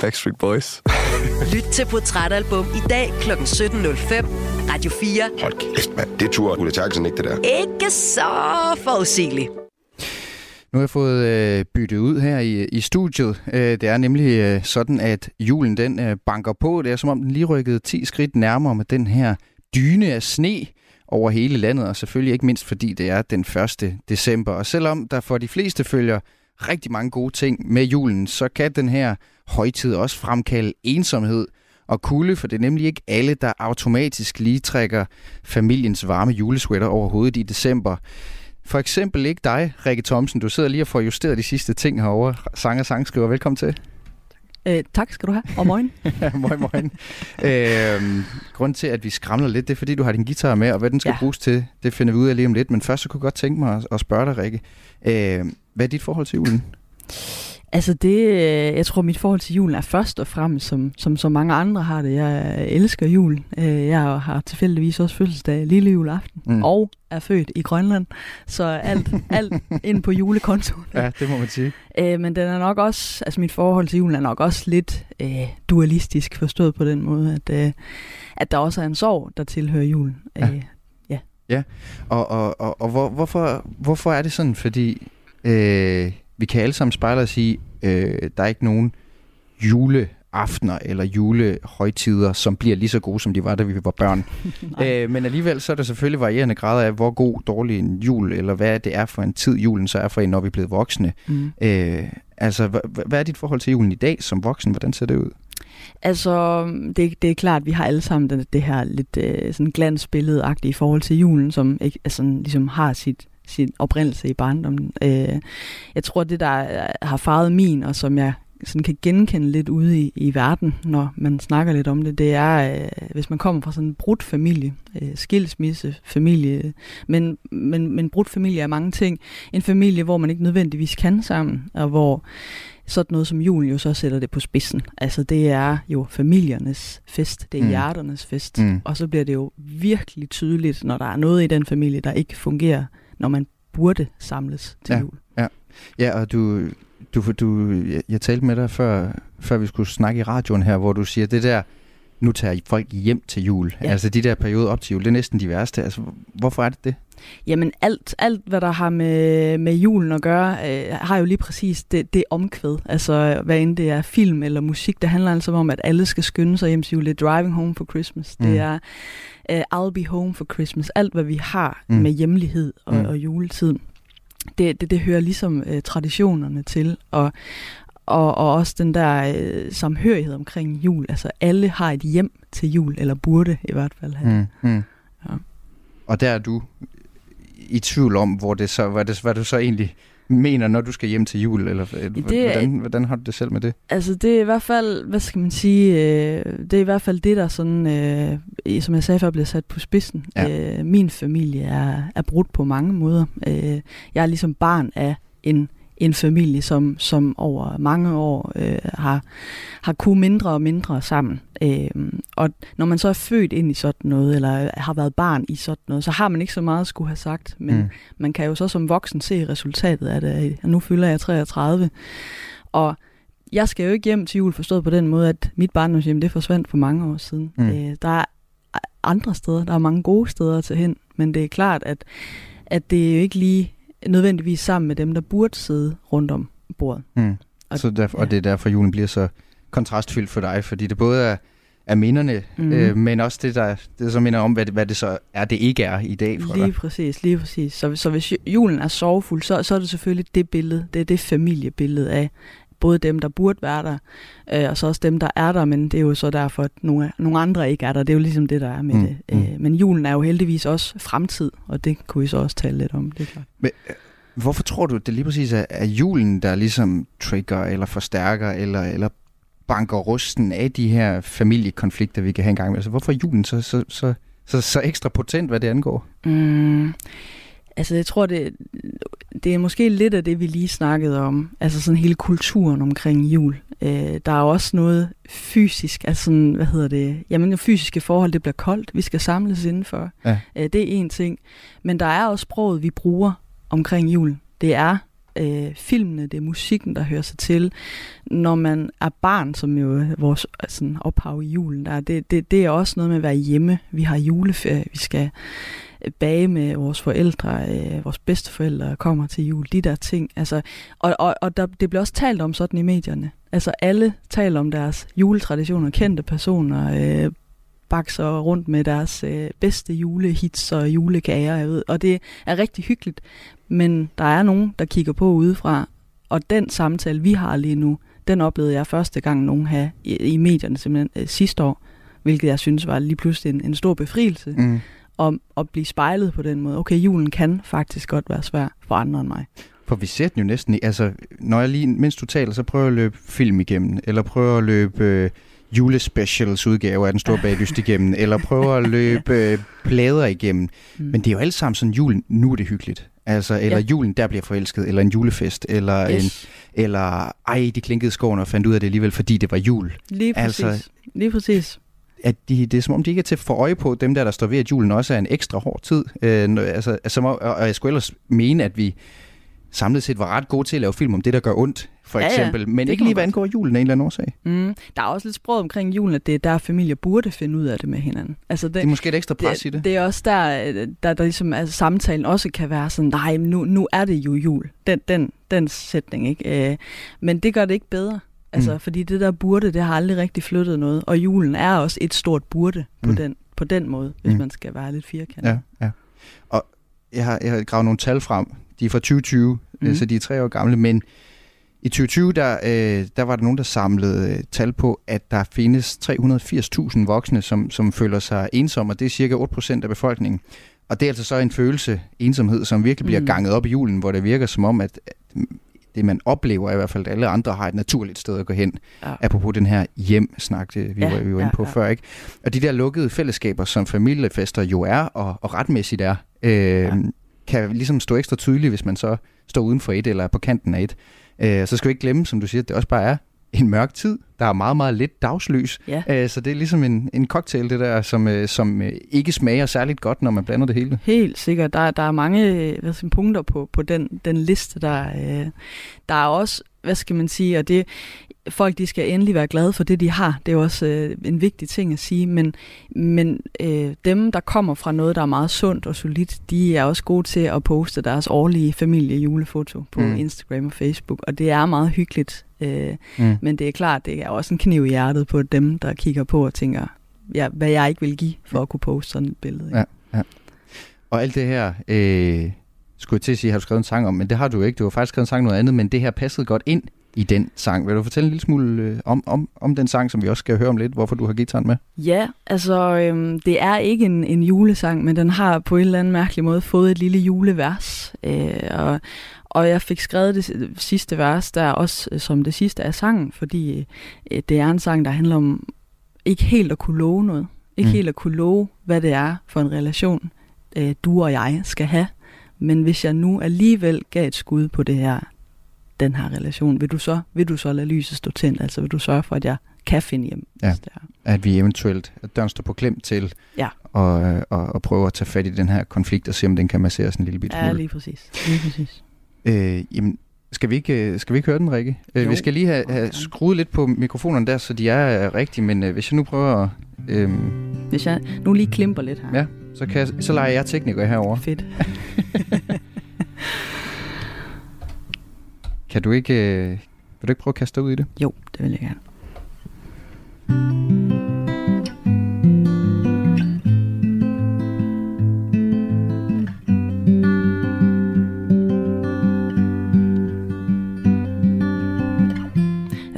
Backstreet Boys. <laughs> Lyt til Portrætalbum i dag kl. 17.05. Radio 4. Hold kæft, mand. Det tror Ulla Terkelsen ikke, det der. Ikke så forudsigeligt. Nu har jeg fået øh, byttet ud her i, i studiet. Øh, det er nemlig øh, sådan, at julen den øh, banker på. Det er som om den lige rykkede 10 skridt nærmere med den her dyne af sne over hele landet, og selvfølgelig ikke mindst fordi det er den 1. december. Og selvom der for de fleste følger rigtig mange gode ting med julen, så kan den her højtid også fremkalde ensomhed og kulde, for det er nemlig ikke alle, der automatisk lige trækker familiens varme julesweater over hovedet i december. For eksempel ikke dig, Rikke Thomsen. Du sidder lige og får justeret de sidste ting herovre. Sang og sangskriver, velkommen til. Øh, tak skal du have, og morgen. <laughs> morgen, morgen. øh, grunden til, at vi skramler lidt, det er, fordi du har din guitar med, og hvad den skal ja. bruges til, det finder vi ud af lige om lidt. Men først så kunne jeg godt tænke mig at, at spørge dig, Rikke. Øh, hvad er dit forhold til julen? Altså det, øh, jeg tror mit forhold til julen er først og fremmest, som, som så mange andre har det. Jeg elsker jul. Øh, jeg har tilfældigvis også fødselsdag lille juleaften, mm. og er født i Grønland, så alt, alt ind på julekontoen. Ja, det må man sige. Øh, men den er nok også, altså mit forhold til julen er nok også lidt øh, dualistisk forstået på den måde, at, øh, at der også er en sorg, der tilhører julen. Ja. Øh, ja. ja, og, og, og, og hvor, hvorfor, hvorfor er det sådan? Fordi øh, vi kan alle sammen spejle og sige, øh, der er ikke nogen juleaftener eller julehøjtider, som bliver lige så gode, som de var, da vi var børn. <laughs> øh, men alligevel så er der selvfølgelig varierende grader af, hvor god, dårlig en jul, eller hvad det er for en tid, julen så er for en, når vi er blevet voksne. Mm. Øh, altså, hvad er dit forhold til julen i dag som voksen? Hvordan ser det ud? Altså, det, det er klart, at vi har alle sammen det, det her lidt øh, sådan glansbillede i forhold til julen, som ikke, altså, ligesom har sit sin oprindelse i barndommen. Øh, jeg tror, det der har farvet min, og som jeg sådan kan genkende lidt ude i, i verden, når man snakker lidt om det, det er, øh, hvis man kommer fra sådan en brudt familie, øh, skilsmisse, familie, men, men, men brudt familie er mange ting. En familie, hvor man ikke nødvendigvis kan sammen, og hvor sådan noget som julen jo så sætter det på spidsen. Altså det er jo familiernes fest, det er mm. hjerternes fest, mm. og så bliver det jo virkelig tydeligt, når der er noget i den familie, der ikke fungerer når man burde samles til ja, jul. Ja, ja og du, du, du, jeg, jeg talte med dig før, før vi skulle snakke i radioen her, hvor du siger, det der, nu tager folk hjem til jul. Ja. Altså de der perioder op til jul, det er næsten de værste. Altså, hvorfor er det det? Jamen alt, alt hvad der har med, med julen at gøre, øh, har jo lige præcis det, det omkvæd. Altså hvad end det er film eller musik, det handler altså om, at alle skal skynde sig hjem til jul. Det er Driving Home for Christmas. Mm. Det er uh, I'll Be Home for Christmas. Alt hvad vi har mm. med hjemlighed og, mm. og juletid. Det, det, det hører ligesom uh, traditionerne til. Og, og, og også den der øh, samhørighed omkring jul. Altså alle har et hjem til jul, eller burde i hvert fald have. Mm, mm. Ja. Og der er du i tvivl om, hvor det så, hvad, det, hvad du så egentlig mener, når du skal hjem til jul, eller det, hvordan, hvordan har du det selv med det? Altså det er i hvert fald, hvad skal man sige, øh, det er i hvert fald det, der sådan, øh, som jeg sagde før, bliver sat på spidsen. Ja. Øh, min familie er, er brudt på mange måder. Øh, jeg er ligesom barn af en en familie, som, som over mange år øh, har, har kunne mindre og mindre sammen. Øh, og når man så er født ind i sådan noget, eller har været barn i sådan noget, så har man ikke så meget at skulle have sagt. Men mm. man kan jo så som voksen se resultatet af det. Nu fylder jeg 33. Og jeg skal jo ikke hjem til jul forstået på den måde, at mit barndomshjem det forsvandt for mange år siden. Mm. Øh, der er andre steder. Der er mange gode steder til hen, men det er klart, at, at det er jo ikke lige nødvendigvis sammen med dem, der burde sidde rundt om bordet. Mm. Og, så derfor, ja. og det er derfor, julen bliver så kontrastfyldt for dig, fordi det både er, er minderne, mm. øh, men også det, der det, så minder om, hvad det, hvad det så er, det ikke er i dag for lige dig. præcis, lige præcis. Så, så hvis julen er sorgfuld, så, så er det selvfølgelig det billede, det er det familiebillede af både dem, der burde være der, øh, og så også dem, der er der, men det er jo så derfor, at nogle, nogle andre ikke er der. Det er jo ligesom det, der er med mm. det. Øh, mm. men julen er jo heldigvis også fremtid, og det kunne vi så også tale lidt om, det er klart. Men, øh, hvorfor tror du, det lige præcis er, er julen, der ligesom trigger, eller forstærker, eller, eller banker rusten af de her familiekonflikter, vi kan have engang med? Altså, hvorfor er julen så, så, så, så, så ekstra potent, hvad det angår? Mm. Altså, jeg tror, det, det er måske lidt af det, vi lige snakkede om. Altså sådan hele kulturen omkring jul. Øh, der er også noget fysisk, altså sådan, hvad hedder det? Jamen, fysiske forhold, det bliver koldt. Vi skal samles indenfor. Ja. Øh, det er en ting. Men der er også sproget, vi bruger omkring jul. Det er øh, filmene, det er musikken, der hører sig til. Når man er barn, som jo vores sådan, ophav i julen, der, det, det, det er også noget med at være hjemme. Vi har juleferie, vi skal bage med vores forældre, øh, vores bedsteforældre kommer til jul, de der ting. Altså, og og, og der, det bliver også talt om sådan i medierne. Altså alle taler om deres juletraditioner, kendte personer, øh, bakser rundt med deres øh, bedste julehits og julekager, jeg ved, og det er rigtig hyggeligt. Men der er nogen, der kigger på udefra, og den samtale, vi har lige nu, den oplevede jeg første gang nogen have i, i medierne simpelthen øh, sidste år, hvilket jeg synes var lige pludselig en, en stor befrielse. Mm om at blive spejlet på den måde. Okay, julen kan faktisk godt være svær for andre end mig. For vi ser den jo næsten Altså, når jeg lige, mens du taler, så prøver jeg at løbe film igennem, eller prøver at løbe øh, julespecials udgave af Den Store Baglyst igennem, <laughs> eller prøver at løbe øh, plader igennem. Mm. Men det er jo alt sammen sådan, julen, nu er det hyggeligt. Altså, eller ja. julen, der bliver forelsket, eller en julefest, eller yes. en, eller ej, de klinkede skoven og fandt ud af det alligevel, fordi det var jul. Lige præcis. Altså, Lige præcis at de, det er som om, de ikke er til for øje på, dem der, der står ved, at julen også er en ekstra hård tid. Øh, altså, altså, og jeg skulle ellers mene, at vi samlet set var ret gode til at lave film om det, der gør ondt, for ja, eksempel. Ja, men ikke lige, hvad angår julen af en eller anden årsag. Mm. Der er også lidt sprog omkring julen, at det er der, familier burde finde ud af det med hinanden. Altså det, det er måske et ekstra pres det, i det. Det er også der, der, der ligesom, altså, samtalen også kan være sådan, nej, nu, nu er det jo jul. Den, den, den sætning, ikke? Øh, men det gør det ikke bedre. Altså, mm. fordi det der burde, det har aldrig rigtig flyttet noget. Og julen er også et stort burde på, mm. den, på den måde, hvis mm. man skal være lidt firkantet. Ja, ja. Og jeg har, jeg har gravet nogle tal frem. De er fra 2020, mm. så de er tre år gamle, men i 2020, der, øh, der var der nogen, der samlede øh, tal på, at der findes 380.000 voksne, som, som føler sig ensomme, og det er cirka 8% af befolkningen. Og det er altså så en følelse, ensomhed, som virkelig bliver mm. ganget op i julen, hvor det virker som om, at det, man oplever, er i hvert fald, alle andre har et naturligt sted at gå hen. Ja. Apropos den her hjem-snak, det, vi ja, var jo inde på ja. før. ikke. Og de der lukkede fællesskaber, som familiefester jo er, og, og retmæssigt er, øh, ja. kan ligesom stå ekstra tydeligt, hvis man så står uden for et, eller er på kanten af et. Øh, så skal vi ikke glemme, som du siger, at det også bare er en mørk tid. Der er meget, meget lidt dagslys. Ja. Øh, så det er ligesom en, en cocktail, det der, som, øh, som øh, ikke smager særligt godt, når man blander det hele. Helt sikkert. Der, der er mange hvad skal, punkter på, på den, den liste. Der, øh, der er også, hvad skal man sige, og det, folk de skal endelig være glade for det, de har. Det er jo også øh, en vigtig ting at sige, men, men øh, dem, der kommer fra noget, der er meget sundt og solidt, de er også gode til at poste deres årlige familie-julefoto på mm. Instagram og Facebook, og det er meget hyggeligt. Øh, mm. Men det er klart, det er også en kniv i hjertet på dem, der kigger på og tænker, ja, hvad jeg ikke vil give for at kunne poste sådan et billede. Ikke? Ja, ja. Og alt det her... Øh skulle jeg til at sige, har du skrevet en sang om, men det har du ikke. Du har faktisk skrevet en sang noget andet, men det her passede godt ind i den sang. Vil du fortælle en lille smule øh, om, om, om den sang, som vi også skal høre om lidt, hvorfor du har gitaren med? Ja, altså øhm, det er ikke en, en julesang, men den har på en eller anden mærkelig måde fået et lille julevers. Øh, og, og jeg fik skrevet det sidste vers der også øh, som det sidste af sangen, fordi øh, det er en sang, der handler om ikke helt at kunne love noget. Ikke mm. helt at kunne love, hvad det er for en relation, øh, du og jeg skal have. Men hvis jeg nu alligevel gav et skud på det her den her relation, vil du så, vil du så lade lyset stå tændt? Altså vil du sørge for, at jeg kan finde hjem? Ja, at vi eventuelt, at døren står på klem til ja. og, og, og prøve at tage fat i den her konflikt og se, om den kan masseres en lille bit Ja, lige præcis. Lige præcis. Øh, jamen, Skal vi ikke, øh, skal vi ikke høre den, Rikke? Øh, Jo. vi skal lige have, have skruet lidt på mikrofonerne der, så de er øh, rigtige, men øh, hvis jeg nu prøver at... Øh, Hvis jeg nu lige klimper lidt her. ja, så, kan jeg, så leger jeg tekniker herover. Fedt. <laughs> Kan du ikke, øh, vil du ikke prøve at kaste dig ud i det? Jo, det vil jeg gerne.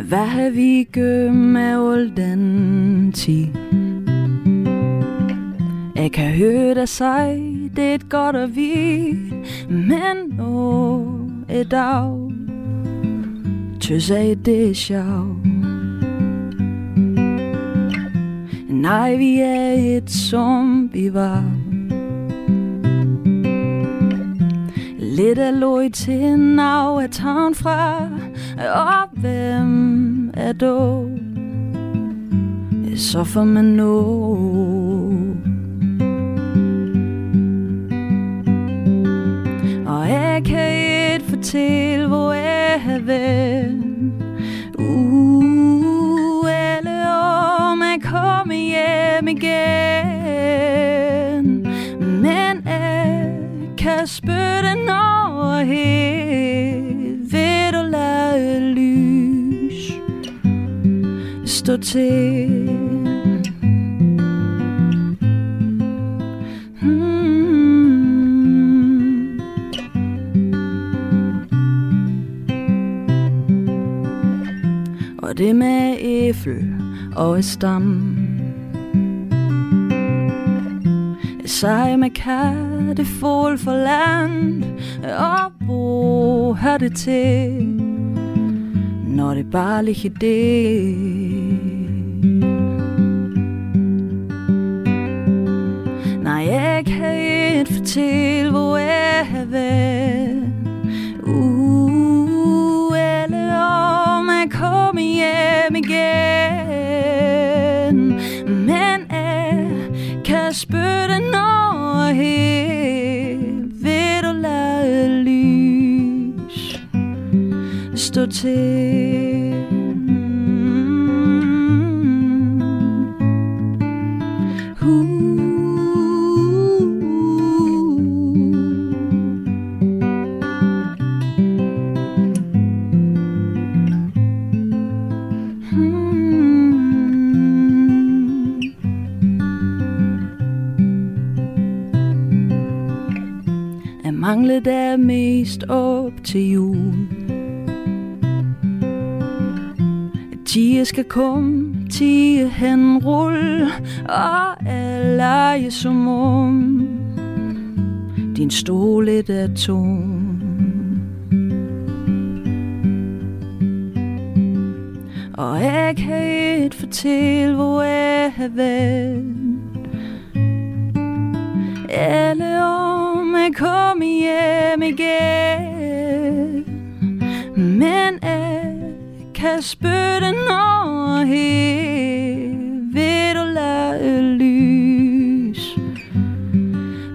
Hvad har vi gjort med al den tid? Jeg kan høre dig sige, det er godt at vi, men nu er dag, tøs af det er sjov. Nej, vi er et som vi var. Lidt af loj til nav er tagen fra, og hvem er du? Så får man nå. Og jeg kan til fortælle. Uh, alle år man kommer hjem igen. Men jeg kan spytte over her ved du lade lys stå til. Og det med æffel og stam. Sej med katte fål for land Og bo har det til Når det bare ligger det skal komme, tige hen rulle Og alle lege som om Din stol lidt er tom. Og jeg kan ikke fortælle, hvor jeg har været. Alle om jeg kommer hjem igen. Kan spytte når helt Vil du lade lys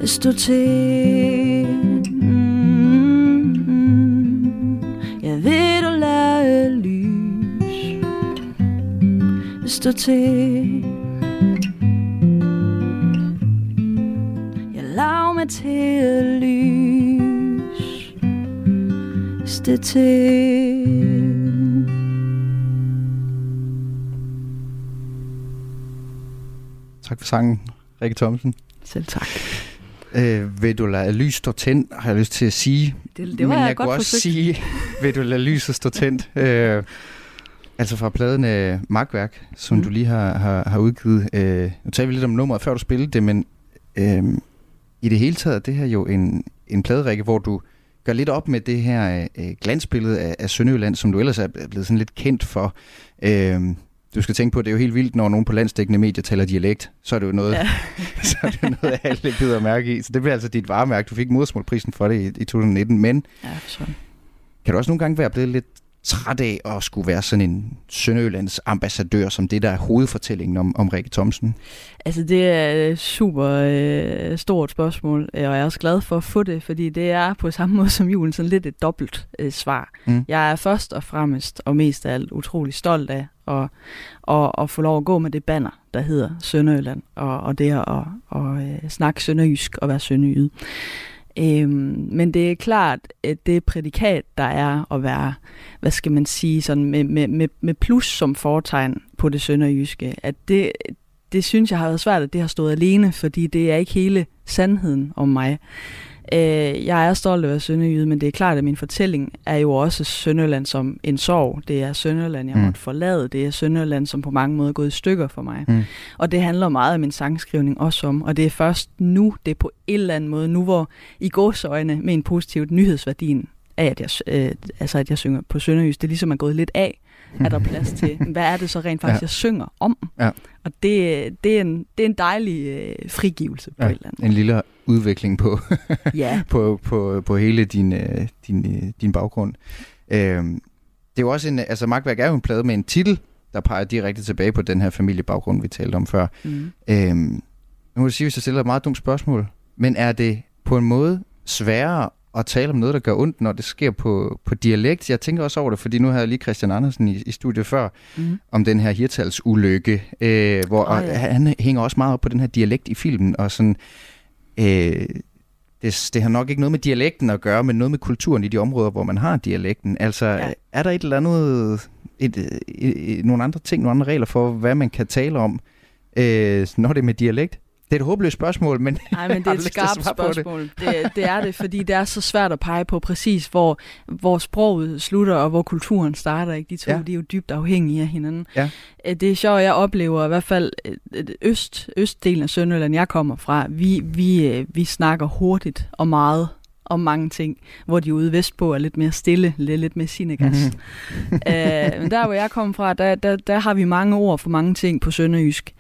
stå til. Mm, Ja, vil du lade lys stå til. Jeg laver mig til lys stå til. Sangen, Rikke Thomsen. Selv tak. Øh, vil du lade lys stå tændt, har jeg lyst til at sige. Det- det var Men jeg jeg godt kunne også forsøgt. sige, <laughs> vil du lade lyset stå tændt. Øh, altså fra pladen øh, Magtværk, som Mm. du lige har, har, har udgivet. Øh, nu tager vi lidt om nummeret, før du spillede det, men øh, i det hele taget er det her jo en, en pladerække, hvor du gør lidt op med det her øh, glansbillede af, af Sønderjylland, som du ellers er blevet sådan lidt kendt for. Øh, du skal tænke på, at det er jo helt vildt, når nogen på landsdækkende medier taler dialekt, så er det jo noget, ja. <laughs> så er det noget, alle bider mærke i. Så det bliver altså dit varemærke. Du fik modersmålprisen for det i, i 2019, men Ja, for sådan. kan du også nogle gange være blevet lidt træt af at skulle være sådan en Sønderjyllands ambassadør, som det der er hovedfortællingen om, om Rikke Thomsen? Altså, det er et super øh, stort spørgsmål, og jeg er også glad for at få det, fordi det er på samme måde som julen sådan lidt et dobbelt øh, svar. Mm. Jeg er først og fremmest og mest af alt utrolig stolt af at, at, at få lov at gå med det banner, der hedder Sønderjylland, og, og det at, at, at, at snakke sønderjysk og være sønderjyde. Øhm, men det er klart, at det prædikat, der er at være, hvad skal man sige, sådan med, med, med, med plus som fortegn på det sønderjyske, at det, det synes jeg har været svært, at det har stået alene, fordi det er ikke hele sandheden om mig. Øh, jeg er stolt af at være sønderjyde, men det er klart, at min fortælling er jo også Sønderland som en sorg. Det er Sønderland, jeg mm. måtte forlade. Det er Sønderland, som på mange måder er gået i stykker for mig. Mm. Og det handler meget om min sangskrivning også om. Og det er først nu, det er på en eller anden måde, nu hvor i gåsøjne med en positivt nyhedsværdien af, at jeg, øh, altså at jeg synger på Sønderjysk, det er ligesom er gået lidt af er der <laughs> plads til. Hvad er det så rent faktisk, ja. jeg synger om? Ja. Og det, det, er en, det er en dejlig øh, frigivelse på ja, et eller andet. En lille udvikling på, ja. <laughs> på, på, på hele din, øh, din, øh, din baggrund. Øhm, det er jo også en, altså Magtværk er jo en plade med en titel, der peger direkte tilbage på den her familiebaggrund, vi talte om før. Mm. Øhm, nu må du sige, hvis jeg stiller et meget dumt spørgsmål, men er det på en måde sværere at tale om noget, der gør ondt, når det sker på, på dialekt. Jeg tænker også over det, fordi nu har jeg lige Christian Andersen i, i studiet før, mm. om den her hirtalsulykke, øh, hvor oh, ja. han hænger også meget op på den her dialekt i filmen, og sådan, øh, det, det har nok ikke noget med dialekten at gøre, men noget med kulturen i de områder, hvor man har dialekten. Altså, ja. er der et eller andet, et, et, et, nogle andre ting, nogle andre regler for, hvad man kan tale om, øh, når det er med dialekt? Det er et håbløst spørgsmål, men <laughs> Nej, men det er et skarpt spørgsmål. Det. Det, det er det, fordi det er så svært at pege på præcis, hvor, hvor sproget slutter, og hvor kulturen starter. Ikke? De to ja. de er jo dybt afhængige af hinanden. Ja. Øh, det er sjovt, jeg oplever i hvert fald øh, øst, østdelen af Sønderjylland, jeg kommer fra, vi, vi, øh, vi snakker hurtigt og meget om mange ting, hvor de ude vestpå er lidt mere stille, lidt, mere sinegas. Mm-hmm. øh, der, hvor jeg kommer fra, der, der, der har vi mange ord for mange ting på sønderjysk.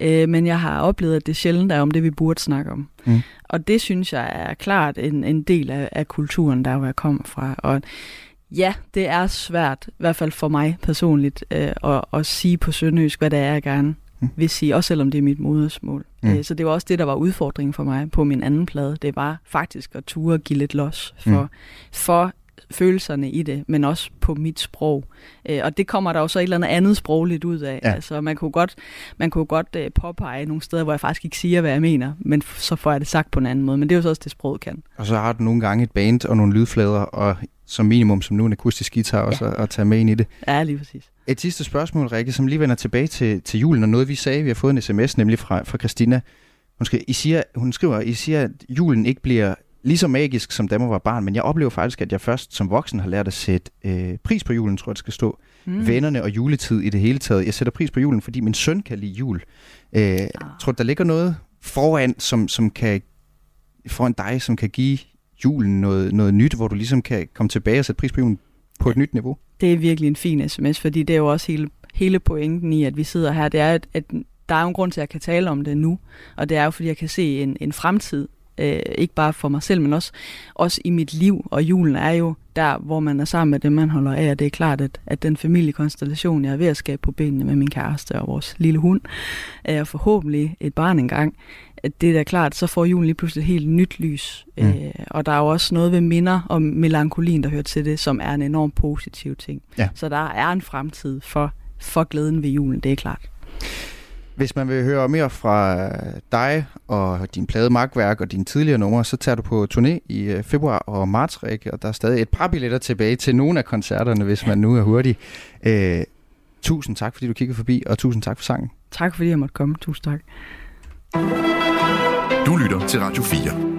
Øh, men jeg har oplevet, at det sjældent er om det, vi burde snakke om. Mm. Og det synes jeg er klart en, en del af, af kulturen, der hvor jeg kommer fra. Og ja, det er svært, i hvert fald for mig personligt, øh, at, at sige på sønderjysk, hvad det er, jeg gerne mm. vil sige, også selvom det er mit modersmål. Mm. Øh, så det var også det, der var udfordringen for mig på min anden plade. Det var faktisk at ture give lidt los for, mm. for følelserne i det, men også på mit sprog. Øh, og det kommer der jo så et eller andet andet sprogligt ud af. Ja. Altså, man kunne godt, man kunne godt uh, påpege nogle steder, hvor jeg faktisk ikke siger, hvad jeg mener, men så får jeg det sagt på en anden måde. Men det er jo så også det, sproget kan. Og så har du nogle gange et band og nogle lydflader, og som minimum som nu en akustisk guitar også ja. at, at tage med ind i det. Ja, lige præcis. Et sidste spørgsmål, Rikke, som lige vender tilbage til, til julen, og noget vi sagde, vi har fået en sms, nemlig fra, fra Christina. Hun, skal, I siger, hun skriver, I siger, at julen ikke bliver lige så magisk, som da man var barn, men jeg oplever faktisk, at jeg først som voksen har lært at sætte øh, pris på julen, tror jeg, det skal stå. Mm. Vennerne og juletid i det hele taget. Jeg sætter pris på julen, fordi min søn kan lide jul. Øh, ah. Tror du, der ligger noget foran, som, som kan, foran dig, som kan give julen noget, noget nyt, hvor du ligesom kan komme tilbage og sætte pris på julen på et nyt niveau? Det er virkelig en fin sms, fordi det er jo også hele, hele pointen i, at vi sidder her. Det er, at, at der er jo en grund til, at jeg kan tale om det nu, og det er jo, fordi jeg kan se en, en fremtid Øh, ikke bare for mig selv, men også, også i mit liv. Og julen er jo der, hvor man er sammen med dem, man holder af. Og det er klart, at, at den familiekonstellation, jeg er ved at skabe på benene med min kæreste og vores lille hund, er forhåbentlig et barn engang. At det er da klart, så får julen lige pludselig et helt nyt lys. Mm. Øh, og der er jo også noget ved minder om melankolien, der hører til det, som er en enormt positiv ting. Ja. Så der er en fremtid for, for glæden ved julen, det er klart. Hvis man vil høre mere fra dig og din plade Markværk og dine tidligere numre, så tager du på turné i øh, februar og marts, Rikke, og der er stadig et par billetter tilbage til nogle af koncerterne, hvis man nu er hurtig. Øh, tusind tak, fordi du kiggede forbi, og tusind tak for sangen. Tak, fordi jeg måtte komme. Tusind tak. Du lytter til Radio 4.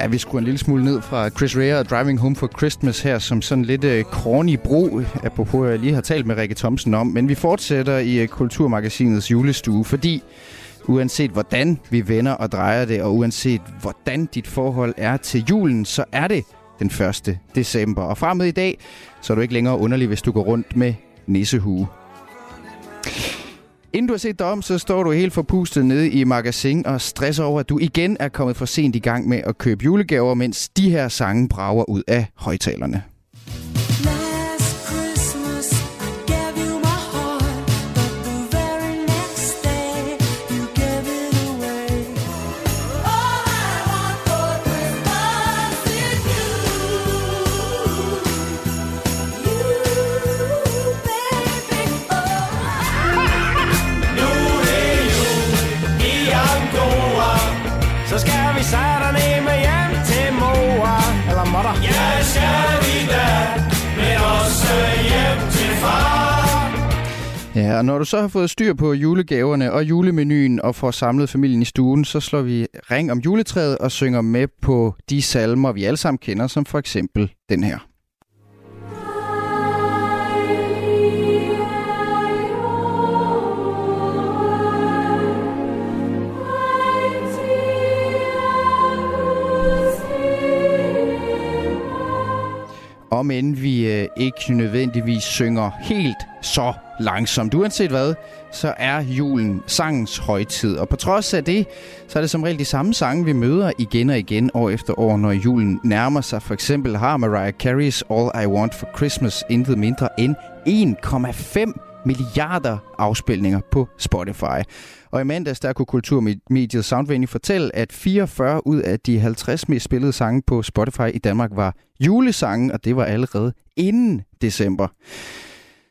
Ja, vi skruer en lille smule ned fra Chris Rea og Driving Home for Christmas her, som sådan lidt uh, corny bro, apropos jeg lige har talt med Rikke Thomsen om. Men vi fortsætter i øh, Kulturmagasinets julestue, fordi uanset hvordan vi vender og drejer det, og uanset hvordan dit forhold er til julen, så er det den 1. december. Og fremad i dag, så er du ikke længere underlig, hvis du går rundt med nissehue. Inden du har set dig om, så står du helt forpustet nede i magasin og stresser over, at du igen er kommet for sent i gang med at købe julegaver, mens de her sange brager ud af højtalerne. Ja, og når du så har fået styr på julegaverne og julemenuen og får samlet familien i stuen, så slår vi ring om juletræet og synger med på de salmer, vi alle sammen kender, som for eksempel den her. Om end vi øh, ikke nødvendigvis synger helt så langsomt. Uanset hvad, så er julen sangens højtid. Og på trods af det, så er det som regel de samme sange, vi møder igen og igen år efter år, når julen nærmer sig. For eksempel har Mariah Carey's All I Want for Christmas intet mindre end 1,5 milliarder afspilninger på Spotify. Og i mandags der kunne kulturmediet Soundvenue fortælle, at 44 ud af de 50 mest spillede sange på Spotify i Danmark var julesange, og det var allerede inden december.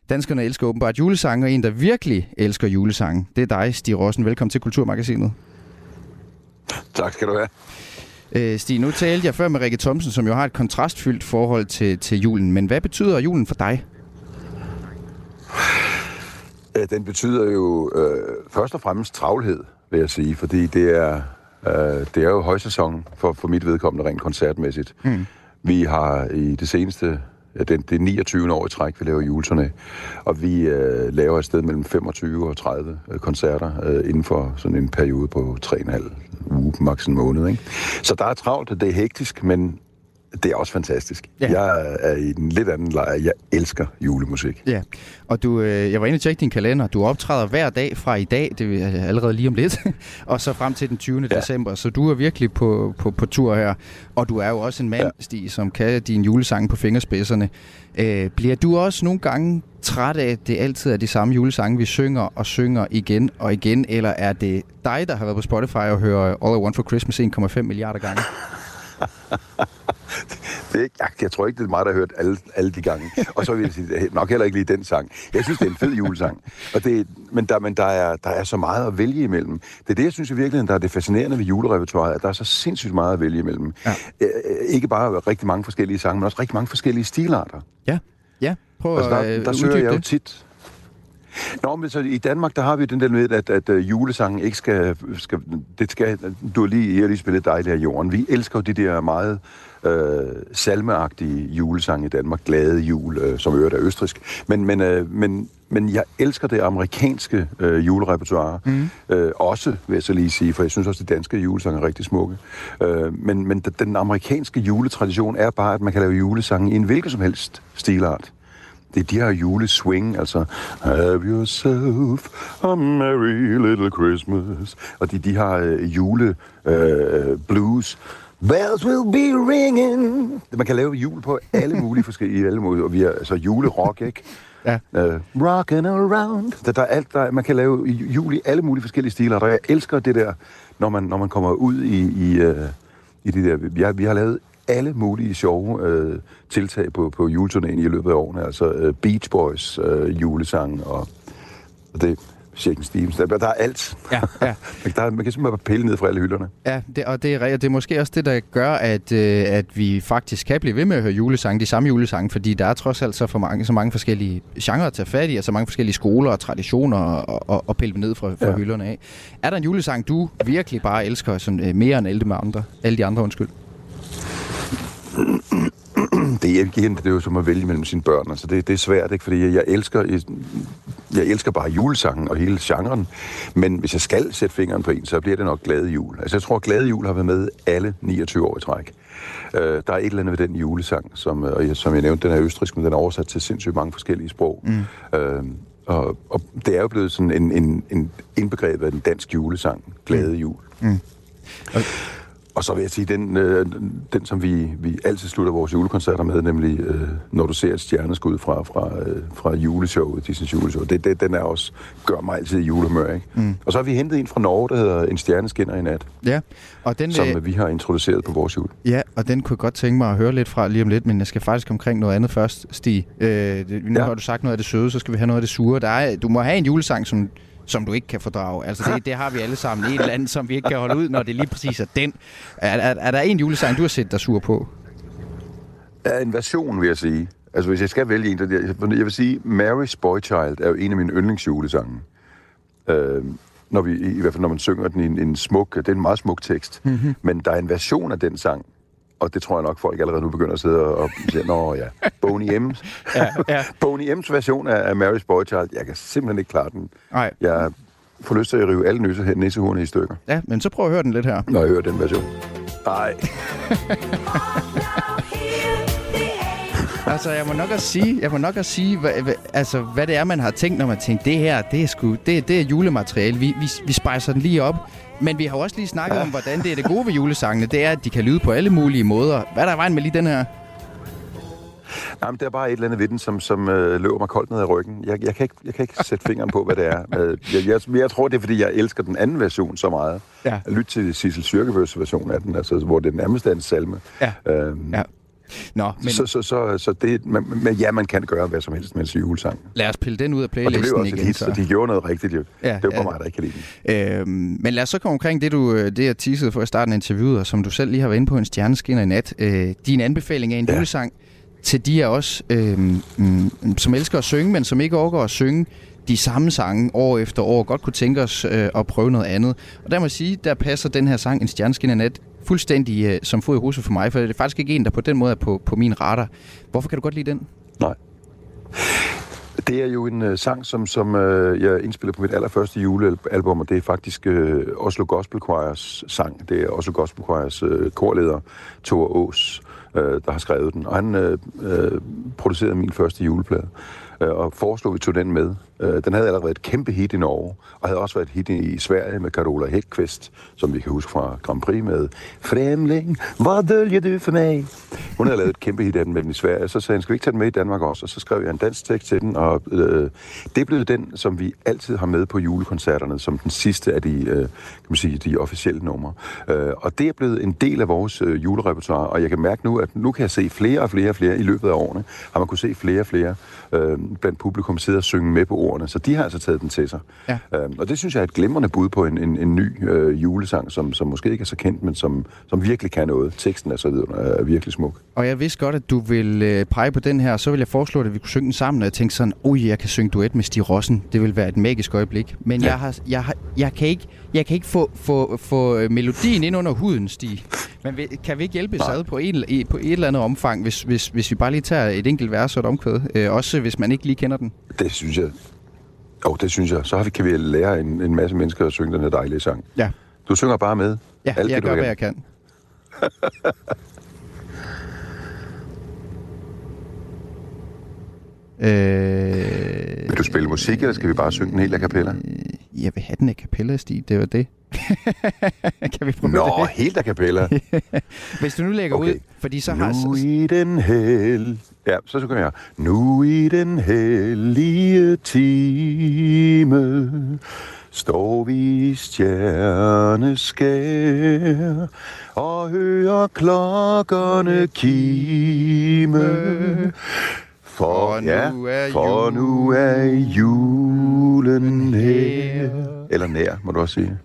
Danskerne elsker åbenbart julesange, og en, der virkelig elsker julesange, det er dig, Stig Rossen. Velkommen til Kulturmagasinet. Tak skal du have. Øh, Stig, nu talte jeg før med Rikke Thomsen, som jo har et kontrastfyldt forhold til, til julen. Men hvad betyder julen for dig? Den betyder jo øh, først og fremmest travlhed, vil jeg sige, fordi det er, øh, det er jo højsæson for, for mit vedkommende rent koncertmæssigt. Mm. Vi har i det seneste, ja, det, det er 29. år i træk, vi laver juleturné, og vi øh, laver et sted mellem 25 og 30 øh, koncerter øh, inden for sådan en periode på 3,5 uge, maks en måned. Ikke? Så der er travlt, det er hektisk, men det er også fantastisk. Ja. Jeg er i en lidt anden lejr. Jeg elsker julemusik. Ja, og du, øh, jeg var inde og tjekke din kalender. Du optræder hver dag fra i dag, det er allerede lige om lidt, <laughs> og så frem til den 20. Ja. december. Så du er virkelig på, på, på tur her. Og du er jo også en mand, ja. Stig, som kan din julesang på fingerspidserne. Øh, bliver du også nogle gange træt af, at det altid er de samme julesange, vi synger og synger igen og igen? Eller er det dig, der har været på Spotify og hører All I Want for Christmas 1,5 milliarder gange? <laughs> det, jeg, jeg tror ikke, det er mig, der har hørt alle, alle de gange. Og så vil jeg sige, nok heller ikke lige den sang. Jeg synes, det er en fed julesang. Og det, men der, men der, er, der er så meget at vælge imellem. Det er det, jeg synes i virkeligheden, der er det fascinerende ved julerepertoiret, at der er så sindssygt meget at vælge imellem. Ja. Ikke bare rigtig mange forskellige sange, men også rigtig mange forskellige stilarter. Ja, ja. Prøv altså, der, der, der søger jeg jo tit Nå, men så i Danmark, der har vi den der med, at, at uh, julesangen ikke skal, skal... Det skal... Du har lige, jeg har lige spillet Dejlig af jorden. Vi elsker jo de der meget øh, salmeagtige julesange i Danmark. Glade jul, øh, som øvrigt er østrisk. Men, men, øh, men, men jeg elsker det amerikanske øh, julerepertoire. Mm. Øh, også, vil jeg så lige sige, for jeg synes også, at de danske julesange er rigtig smukke. Øh, men, men den amerikanske juletradition er bare, at man kan lave julesange i en hvilken som helst stilart. Det er de her juleswing, altså Have yourself a merry little Christmas. Og de, de har øh, jule øh, blues. Bells will be ringing. Man kan lave jul på alle mulige forskellige alle måder. Og vi har altså julerock, ikke? Ja. Uh, rockin' around. Der, der er alt, der, man kan lave jul i alle mulige forskellige stiler. Og jeg elsker det der, når man, når man kommer ud i, i, uh, i det der. Vi har, vi har lavet alle mulige sjove øh, tiltag på, på juleturnéen i løbet af årene. Altså øh, Beach Boys øh, julesang og, og det Shaken Stevens. Der, der er alt. Ja, ja. <laughs> der, man kan simpelthen bare pille ned fra alle hylderne. Ja, det, og det er, det er måske også det, der gør, at, øh, at vi faktisk kan blive ved med at høre julesange, de samme julesange, fordi der er trods alt så, for mange, så mange forskellige genrer at tage fat i, og så mange forskellige skoler og traditioner og, og, og pille ned fra, fra ja. hylderne af. Er der en julesang, du virkelig bare elsker sådan, øh, mere end alle de andre? Alle de andre, undskyld? <clears throat> det, er, igen, det er jo som at vælge mellem sine børn. Altså det, det er svært, ikke? fordi jeg elsker, jeg, jeg elsker bare julesangen og hele genren. Men hvis jeg skal sætte fingeren på en, så bliver det nok Glade Jul. Altså jeg tror, Glade Jul har været med alle 29 år i træk. Uh, der er et eller andet ved den julesang, som, uh, og jeg, som jeg nævnte, den er østrisk, men den er oversat til sindssygt mange forskellige sprog. Mm. Uh, og, og det er jo blevet sådan en, en, en indbegrebet af den dansk julesang, Glade Jul. Mm. Okay. Og så vil jeg sige, den, øh, den som vi, vi altid slutter vores julekoncerter med, nemlig øh, når du ser et stjerneskud fra, fra, øh, fra juleshowet, Disney's juleshow, det, det, den er også, gør mig altid i julehumør, ikke? Mm. Og så har vi hentet en fra Norge, der hedder En stjerneskinner i nat. Ja, og den... Som øh, vi har introduceret på vores jul. Ja, og den kunne jeg godt tænke mig at høre lidt fra lige om lidt, men jeg skal faktisk omkring noget andet først, Stig. Øh, nu ja. har du sagt noget af det søde, så skal vi have noget af det sure. Der er, du må have en julesang, som som du ikke kan fordrage. Altså det, det har vi alle sammen. Et eller andet, som vi ikke kan holde ud, når det lige præcis er den. Er, er, er der en julesang, du har set dig sur på? Ja, en version, vil jeg sige. Altså hvis jeg skal vælge en, der, jeg vil sige, Mary's Boy Child er jo en af mine yndlingsjulesange. Øh, når vi, i hvert fald når man synger den i en, en smuk, det er en meget smuk tekst, mm-hmm. men der er en version af den sang, og det tror jeg nok, folk allerede nu begynder at sidde og sige, nå ja, Boney M's. ja, ja. <laughs> Boney M's version af, af Mary's Boy Child, jeg kan simpelthen ikke klare den. Nej. Jeg får lyst til at rive alle nisse, nissehorne i stykker. Ja, men så prøv at høre den lidt her. Når jeg hører den version. Nej. <laughs> altså, jeg må nok at sige, jeg må nok at sige hvad, hvad, altså, hvad det er, man har tænkt, når man tænker, det her, det er, sgu, det, det er julemateriale. Vi, vi, vi spejser den lige op. Men vi har også lige snakket ja. om, hvordan det er det gode ved julesangene. Det er, at de kan lyde på alle mulige måder. Hvad er der vejen med lige den her? Jamen, det er bare et eller andet ved den, som, som øh, løber mig koldt ned ad ryggen. Jeg, jeg, kan ikke, jeg kan ikke sætte fingeren på, hvad det er. Jeg, jeg, jeg tror, det er, fordi jeg elsker den anden version så meget. Ja. Lyt til Sissel Syrkebøs version af den, altså, hvor det er en salme. Ja. Øhm, ja. Nå, men... Så, så, så, så det, men, men ja, man kan gøre hvad som helst med en julesang. Lad os pille den ud af playlisten igen. Og det blev også et hit, så. så de gjorde noget rigtigt jo. Ja, det var ja. mig, der ikke kan lide den. Øhm, men lad os så komme omkring det, du, det jeg teasede for at starte interviewet, og som du selv lige har været inde på, en stjerneskinner i nat. Øh, din anbefaling af en ja. julesang til de af os, øh, mm, som elsker at synge, men som ikke overgår at synge de samme sange år efter år, godt kunne tænke os øh, at prøve noget andet. Og der må jeg sige, der passer den her sang, En stjerneskinner i nat, fuldstændig øh, som fod i huset for mig, for det er faktisk ikke en, der på den måde er på, på min radar. Hvorfor kan du godt lide den? Nej. Det er jo en øh, sang, som, som øh, jeg indspillede på mit allerførste julealbum, og det er faktisk øh, Oslo Gospel Choirs sang. Det er Oslo Gospel Choirs øh, korleder, Thor Ås, øh, der har skrevet den. Og han øh, øh, producerede min første juleplade øh, og foreslog, at vi tog den med. Øh, den havde allerede været et kæmpe hit i Norge, og havde også været et hit i Sverige med Carola Hækqvist, som vi kan huske fra Grand Prix med Fremling, hvad dølger du for mig? Hun havde lavet et kæmpe hit af den med den i Sverige, så sagde han, skal vi ikke tage den med i Danmark også? Og så skrev jeg en dansk tekst til den, og øh, det blev den, som vi altid har med på julekoncerterne, som den sidste af de, øh, kan man sige, de officielle numre. Øh, og det er blevet en del af vores øh, julerepertoire, og jeg kan mærke nu, at nu kan jeg se flere og flere og flere i løbet af årene, har man kunne se flere og flere øh, blandt publikum sidde og synge med på ordene, så de har altså taget den til sig. Ja. Øhm, og det synes jeg er et glimrende bud på en, en, en ny øh, julesang, som, som måske ikke er så kendt, men som, som virkelig kan noget. Teksten er så videre, er virkelig smuk. Og jeg vidste godt, at du vil øh, pege på den her, så vil jeg foreslå, at vi kunne synge den sammen, og jeg tænkte sådan, oj, jeg kan synge duet med Stig Rossen. Det vil være et magisk øjeblik. Men ja. jeg, har, jeg, har, jeg kan ikke, jeg kan ikke få, få, få øh, melodien ind under huden, Stig. Men kan vi ikke hjælpe ad på, en, på et eller andet omfang, hvis, hvis, hvis vi bare lige tager et enkelt vers og et omkvæd? Øh, også hvis man ikke lige kender den. Det synes jeg. Jo, det synes jeg. Så har vi, kan vi lære en, en masse mennesker at synge den her dejlige sang. Ja. Du synger bare med. Ja, Alt jeg gør, hvad jeg kan. <laughs> øh, vil du spille musik, eller skal vi bare synge den helt a cappella? Øh, jeg vil have den a cappella, Stig. Det var det. <laughs> kan vi prøve Nå, det? helt a cappella. <laughs> Hvis du nu lægger okay. ud, fordi så har... Nu i den hel... Ja, så synger jeg. Nu i den hellige time står vi i stjerneskær og hører klokkerne kime. For, ja, nu er for julen, nu er julen her. Eller nær, må du også sige.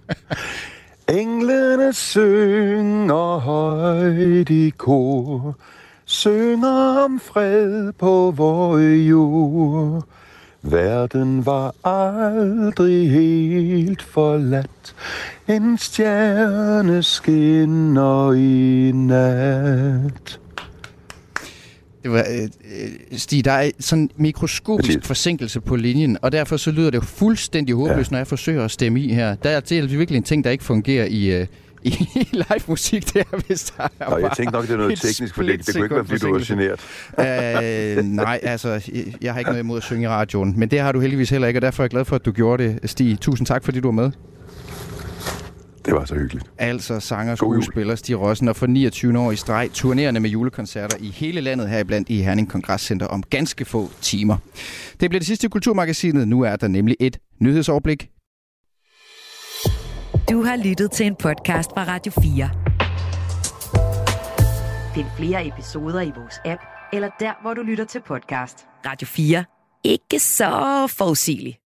Englene synger højt i kor, synger om fred på vor jord. Verden var aldrig helt forladt, en stjerne skinner i nat. Det var, øh, øh, Stig, der er sådan en mikroskopisk Mathias. forsinkelse på linjen, og derfor så lyder det jo fuldstændig håbløst, ja. når jeg forsøger at stemme i her. Der er er virkelig en ting, der ikke fungerer i, øh, <laughs> i live musik, det er hvis der er Og jeg tænkte nok, det er noget et teknisk, for det, det kunne ikke være, fordi du var generet. øh, nej, altså, jeg har ikke noget imod at synge i radioen, men det har du heldigvis heller ikke, og derfor er jeg glad for, at du gjorde det, Stig. Tusind tak, fordi du var med. Det var så hyggeligt. Altså sanger, skuespiller Stig Rossen, og for 29 år i streg turnerende med julekoncerter i hele landet, heriblandt i Herning Kongresscenter om ganske få timer. Det bliver det sidste i Kulturmagasinet. Nu er der nemlig et nyhedsoverblik. Du har lyttet til en podcast fra Radio 4. Find flere episoder i vores app, eller der, hvor du lytter til podcast. Radio 4. Ikke så forudsigeligt.